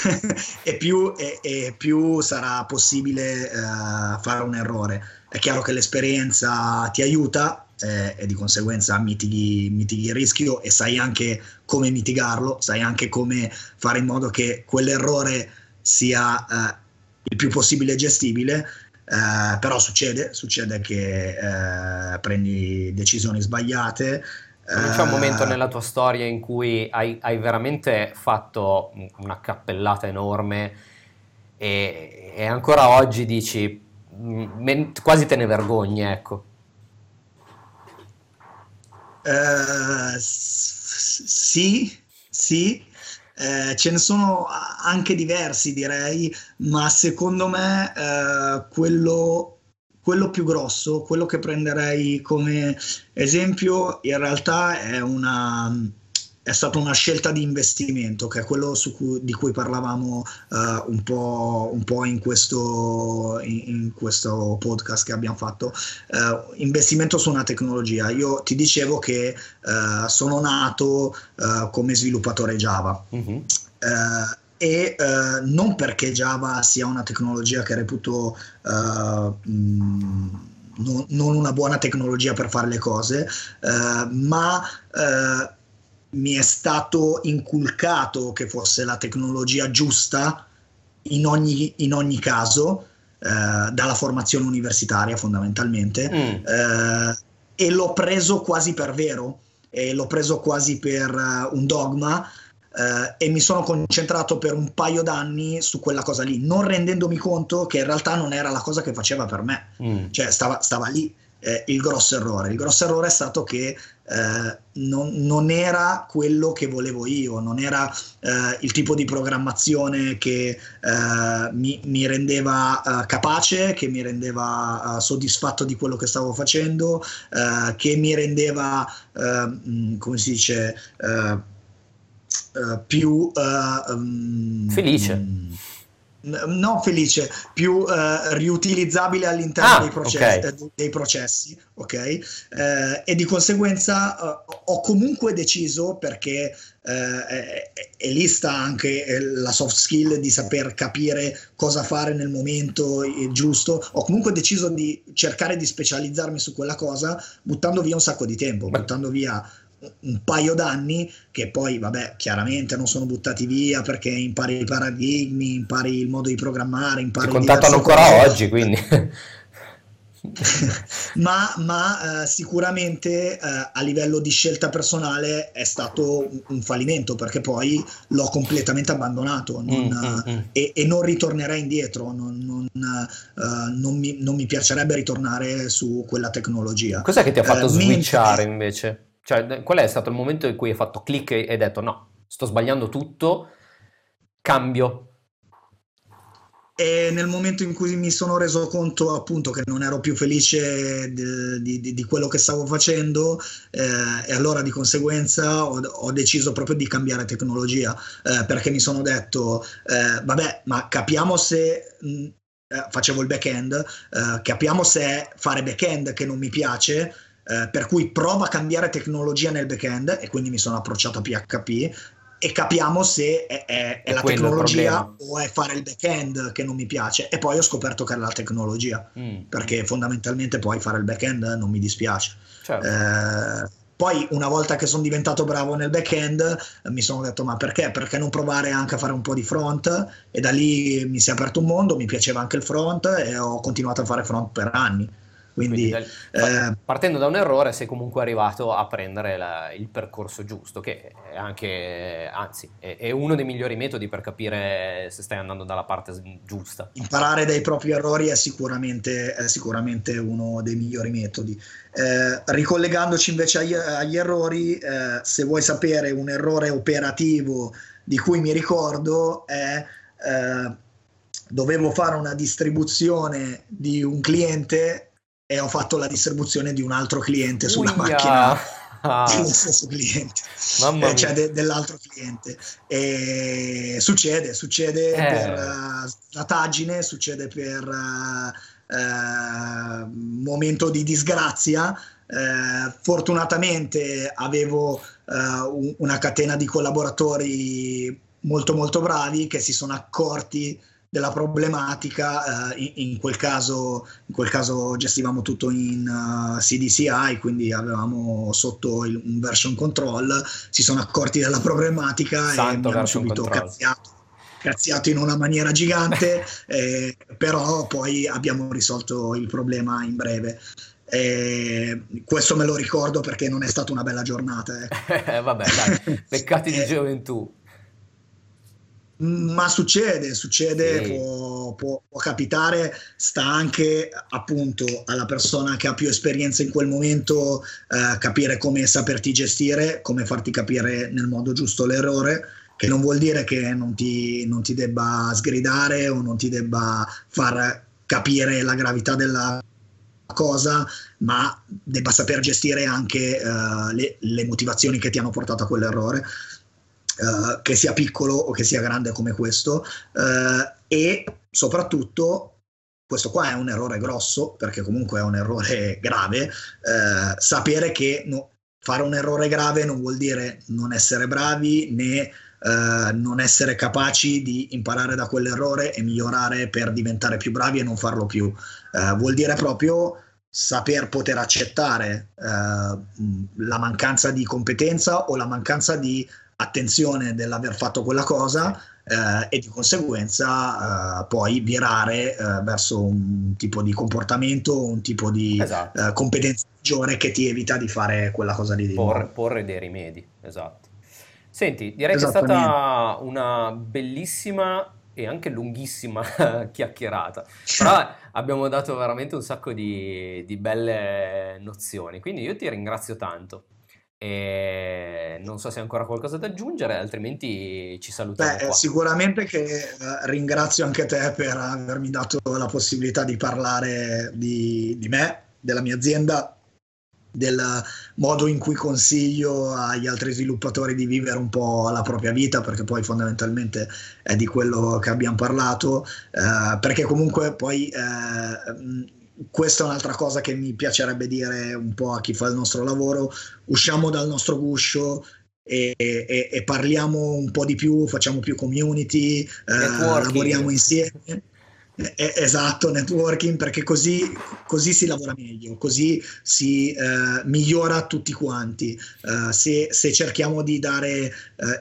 e, più, e, e, più, sarà possibile uh, fare un errore. È chiaro che l'esperienza ti aiuta, eh, e di conseguenza mitighi, mitighi, il rischio e sai anche come mitigarlo, sai anche come fare in modo che quell'errore sia eh, il più possibile gestibile. Eh, però succede, succede che eh, prendi decisioni sbagliate. C'è un momento eh, nella tua storia in cui hai, hai veramente fatto una cappellata enorme e, e ancora oggi dici mm, quasi te ne vergogni, ecco. Uh, sì, sì, eh, ce ne sono anche diversi direi, ma secondo me eh, quello, quello, più grosso, quello che prenderei come esempio, in realtà è una è stata una scelta di investimento, che è quello cui, di cui parlavamo uh, un, po', un, po', in questo, in, in questo podcast che abbiamo fatto. Uh, investimento su una tecnologia. Io ti dicevo che uh, sono nato come sviluppatore Java. Uh-huh. e non perché Java sia una tecnologia che reputo mh, non, non, una buona tecnologia per fare le cose, ma mi è stato inculcato che fosse la tecnologia giusta in ogni, in ogni caso, eh, dalla formazione universitaria fondamentalmente, mm. eh, e l'ho preso quasi per vero, e l'ho preso quasi per uh, un dogma. Uh, e mi sono concentrato per un paio d'anni su quella cosa lì, non rendendomi conto che in realtà non era la cosa che faceva per me, mm. cioè stava, stava lì eh, il grosso errore. Il grosso errore è stato che eh, non, non, era quello che volevo io, non era eh, il tipo di programmazione che eh, mi, mi, rendeva eh, capace, che mi rendeva eh, soddisfatto di quello che stavo facendo, che mi rendeva, mm, come si dice, più... Um, Felice. Um, no felice, più uh, riutilizzabile all'interno ah, dei, processi, okay. eh, dei, processi, ok? Eh, e di conseguenza uh, ho comunque deciso, perché è, è, lì sta anche la soft skill di saper capire cosa fare nel momento giusto, ho comunque deciso di cercare di specializzarmi su quella cosa, buttando via un sacco di tempo, buttando via un paio d'anni che poi vabbè chiaramente non sono buttati via perché impari i paradigmi impari il modo di programmare impari ti contattano ancora cose. oggi quindi ma, ma eh, sicuramente eh, a livello di scelta personale è stato un, fallimento perché poi l'ho completamente abbandonato non, mm, mm, mm. E, e, non ritornerei indietro non, non, uh, non, mi, non, mi, piacerebbe ritornare su quella tecnologia cos'è che ti ha fatto uh, switchare invece? Cioè, qual è stato il momento in cui hai fatto click e hai detto no, sto sbagliando tutto, cambio? E nel momento in cui mi sono reso conto appunto che non ero più felice di, di, di quello che stavo facendo eh, e allora di conseguenza ho, ho, deciso proprio di cambiare tecnologia eh, perché mi sono detto eh, vabbè ma capiamo se mh, eh, facevo il back-end eh, capiamo se fare back-end che non mi piace eh, per cui prova a cambiare tecnologia nel backend e quindi mi sono approcciato a PHP e capiamo se è, è, è la tecnologia o è fare il backend che non mi piace e poi ho scoperto che era la tecnologia mm. perché fondamentalmente poi fare il backend non mi dispiace certo. eh, poi una volta che sono diventato bravo nel backend mi sono detto ma perché? Perché non provare anche a fare un po' di front e da lì mi si è aperto un mondo, mi piaceva anche il front e ho continuato a fare front per anni. Quindi, Quindi eh, partendo da un errore sei comunque arrivato a prendere la, il percorso giusto, che è anche, anzi, è, è, uno dei migliori metodi per capire se stai andando dalla parte giusta. Imparare dai propri errori è sicuramente, è sicuramente uno dei migliori metodi. Eh, ricollegandoci invece agli, agli errori, eh, se vuoi sapere un errore operativo di cui mi ricordo è eh, dovevo fare una distribuzione di un cliente e ho fatto la distribuzione di un altro cliente sulla Uia. macchina dello stesso cliente, eh, cioè de- dell'altro cliente. E succede, succede eh. per uh, slataggine, succede per uh, uh, momento di disgrazia. Fortunatamente avevo uh, una catena di collaboratori molto molto bravi che si sono accorti della problematica, eh, in, in, quel caso, in, quel caso, gestivamo tutto in uh, CDCI, quindi avevamo sotto il, un version control, si sono accorti della problematica Santo e hanno subito cazziato, cazziato in una maniera gigante, eh, però poi abbiamo risolto il problema in breve. E questo me lo ricordo perché non è stata una bella giornata. Eh. Vabbè, dai, peccati di gioventù ma succede, succede, sì. può, può, può, capitare, sta anche appunto alla persona che ha più esperienza in quel momento eh, capire come saperti gestire, come farti capire nel modo giusto l'errore, che non vuol dire che non ti, non ti debba sgridare o non ti debba far capire la gravità della cosa, ma debba saper gestire anche uh, le, le motivazioni che ti hanno portato a quell'errore. Uh, che sia piccolo o che sia grande come questo uh, e soprattutto questo qua è un errore grosso perché comunque è un errore grave uh, sapere che no, fare un errore grave non vuol dire non essere bravi né non essere capaci di imparare da quell'errore e migliorare per diventare più bravi e non farlo più. Vuol dire proprio saper poter accettare la mancanza di competenza o la mancanza di attenzione dell'aver fatto quella cosa eh, e di conseguenza eh, poi virare eh, verso un tipo di comportamento, un tipo di esatto. Eh, competenza maggiore che ti evita di fare quella cosa lì di porre, porre dei rimedi, esatto. Senti, direi che è stata una bellissima e anche lunghissima chiacchierata, però abbiamo dato veramente un sacco di, di belle nozioni, quindi io ti ringrazio tanto. E non so se hai ancora qualcosa da aggiungere, altrimenti ci salutiamo. Beh, sicuramente che eh, ringrazio anche te per avermi dato la possibilità di parlare di, di me, della mia azienda, del modo in cui consiglio agli altri sviluppatori di vivere un po' la propria vita, perché poi fondamentalmente è di quello che abbiamo parlato, eh, perché comunque poi eh, questa è un'altra cosa che mi piacerebbe dire un po' a chi fa il nostro lavoro, usciamo dal nostro guscio e, e, e parliamo un po' di più, facciamo più community, eh, lavoriamo insieme. Eh, esatto, networking, perché così, così, si lavora meglio, così si eh, migliora tutti quanti. Eh, se, se, cerchiamo di dare eh,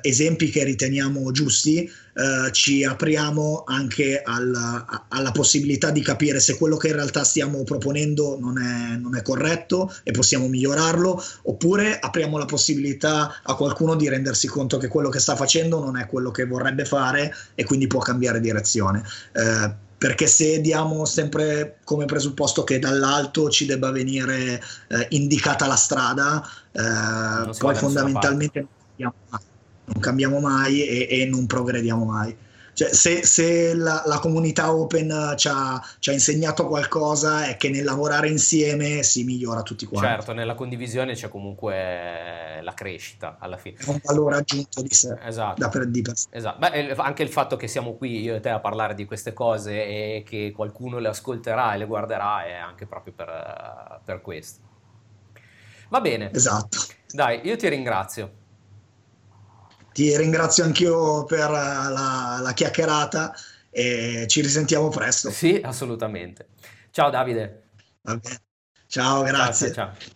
esempi che riteniamo giusti, eh, ci apriamo anche alla, alla, possibilità di capire se quello che in realtà stiamo proponendo non è, non è corretto e possiamo migliorarlo, oppure apriamo la possibilità a qualcuno di rendersi conto che quello che sta facendo non è quello che vorrebbe fare e quindi può cambiare direzione. Perché se diamo sempre come presupposto che dall'alto ci debba venire eh, indicata la strada, eh, poi fondamentalmente non cambiamo mai, non cambiamo mai e, e non progrediamo mai. Cioè, se, se la, la, comunità open ci ha, ci ha, insegnato qualcosa è che nel lavorare insieme si migliora tutti quanti. Certo, nella condivisione c'è comunque la crescita alla fine. È un valore aggiunto di sé. Esatto. Da per, di per sé. esatto. Beh, anche il fatto che siamo qui io e te a parlare di queste cose e che qualcuno le ascolterà e le guarderà è anche proprio per, per questo. Va bene. Esatto. Dai, io ti ringrazio. Ti ringrazio anch'io per la, la chiacchierata e ci risentiamo presto. Sì, assolutamente. Ciao Davide. Ciao, grazie. ciao. ciao.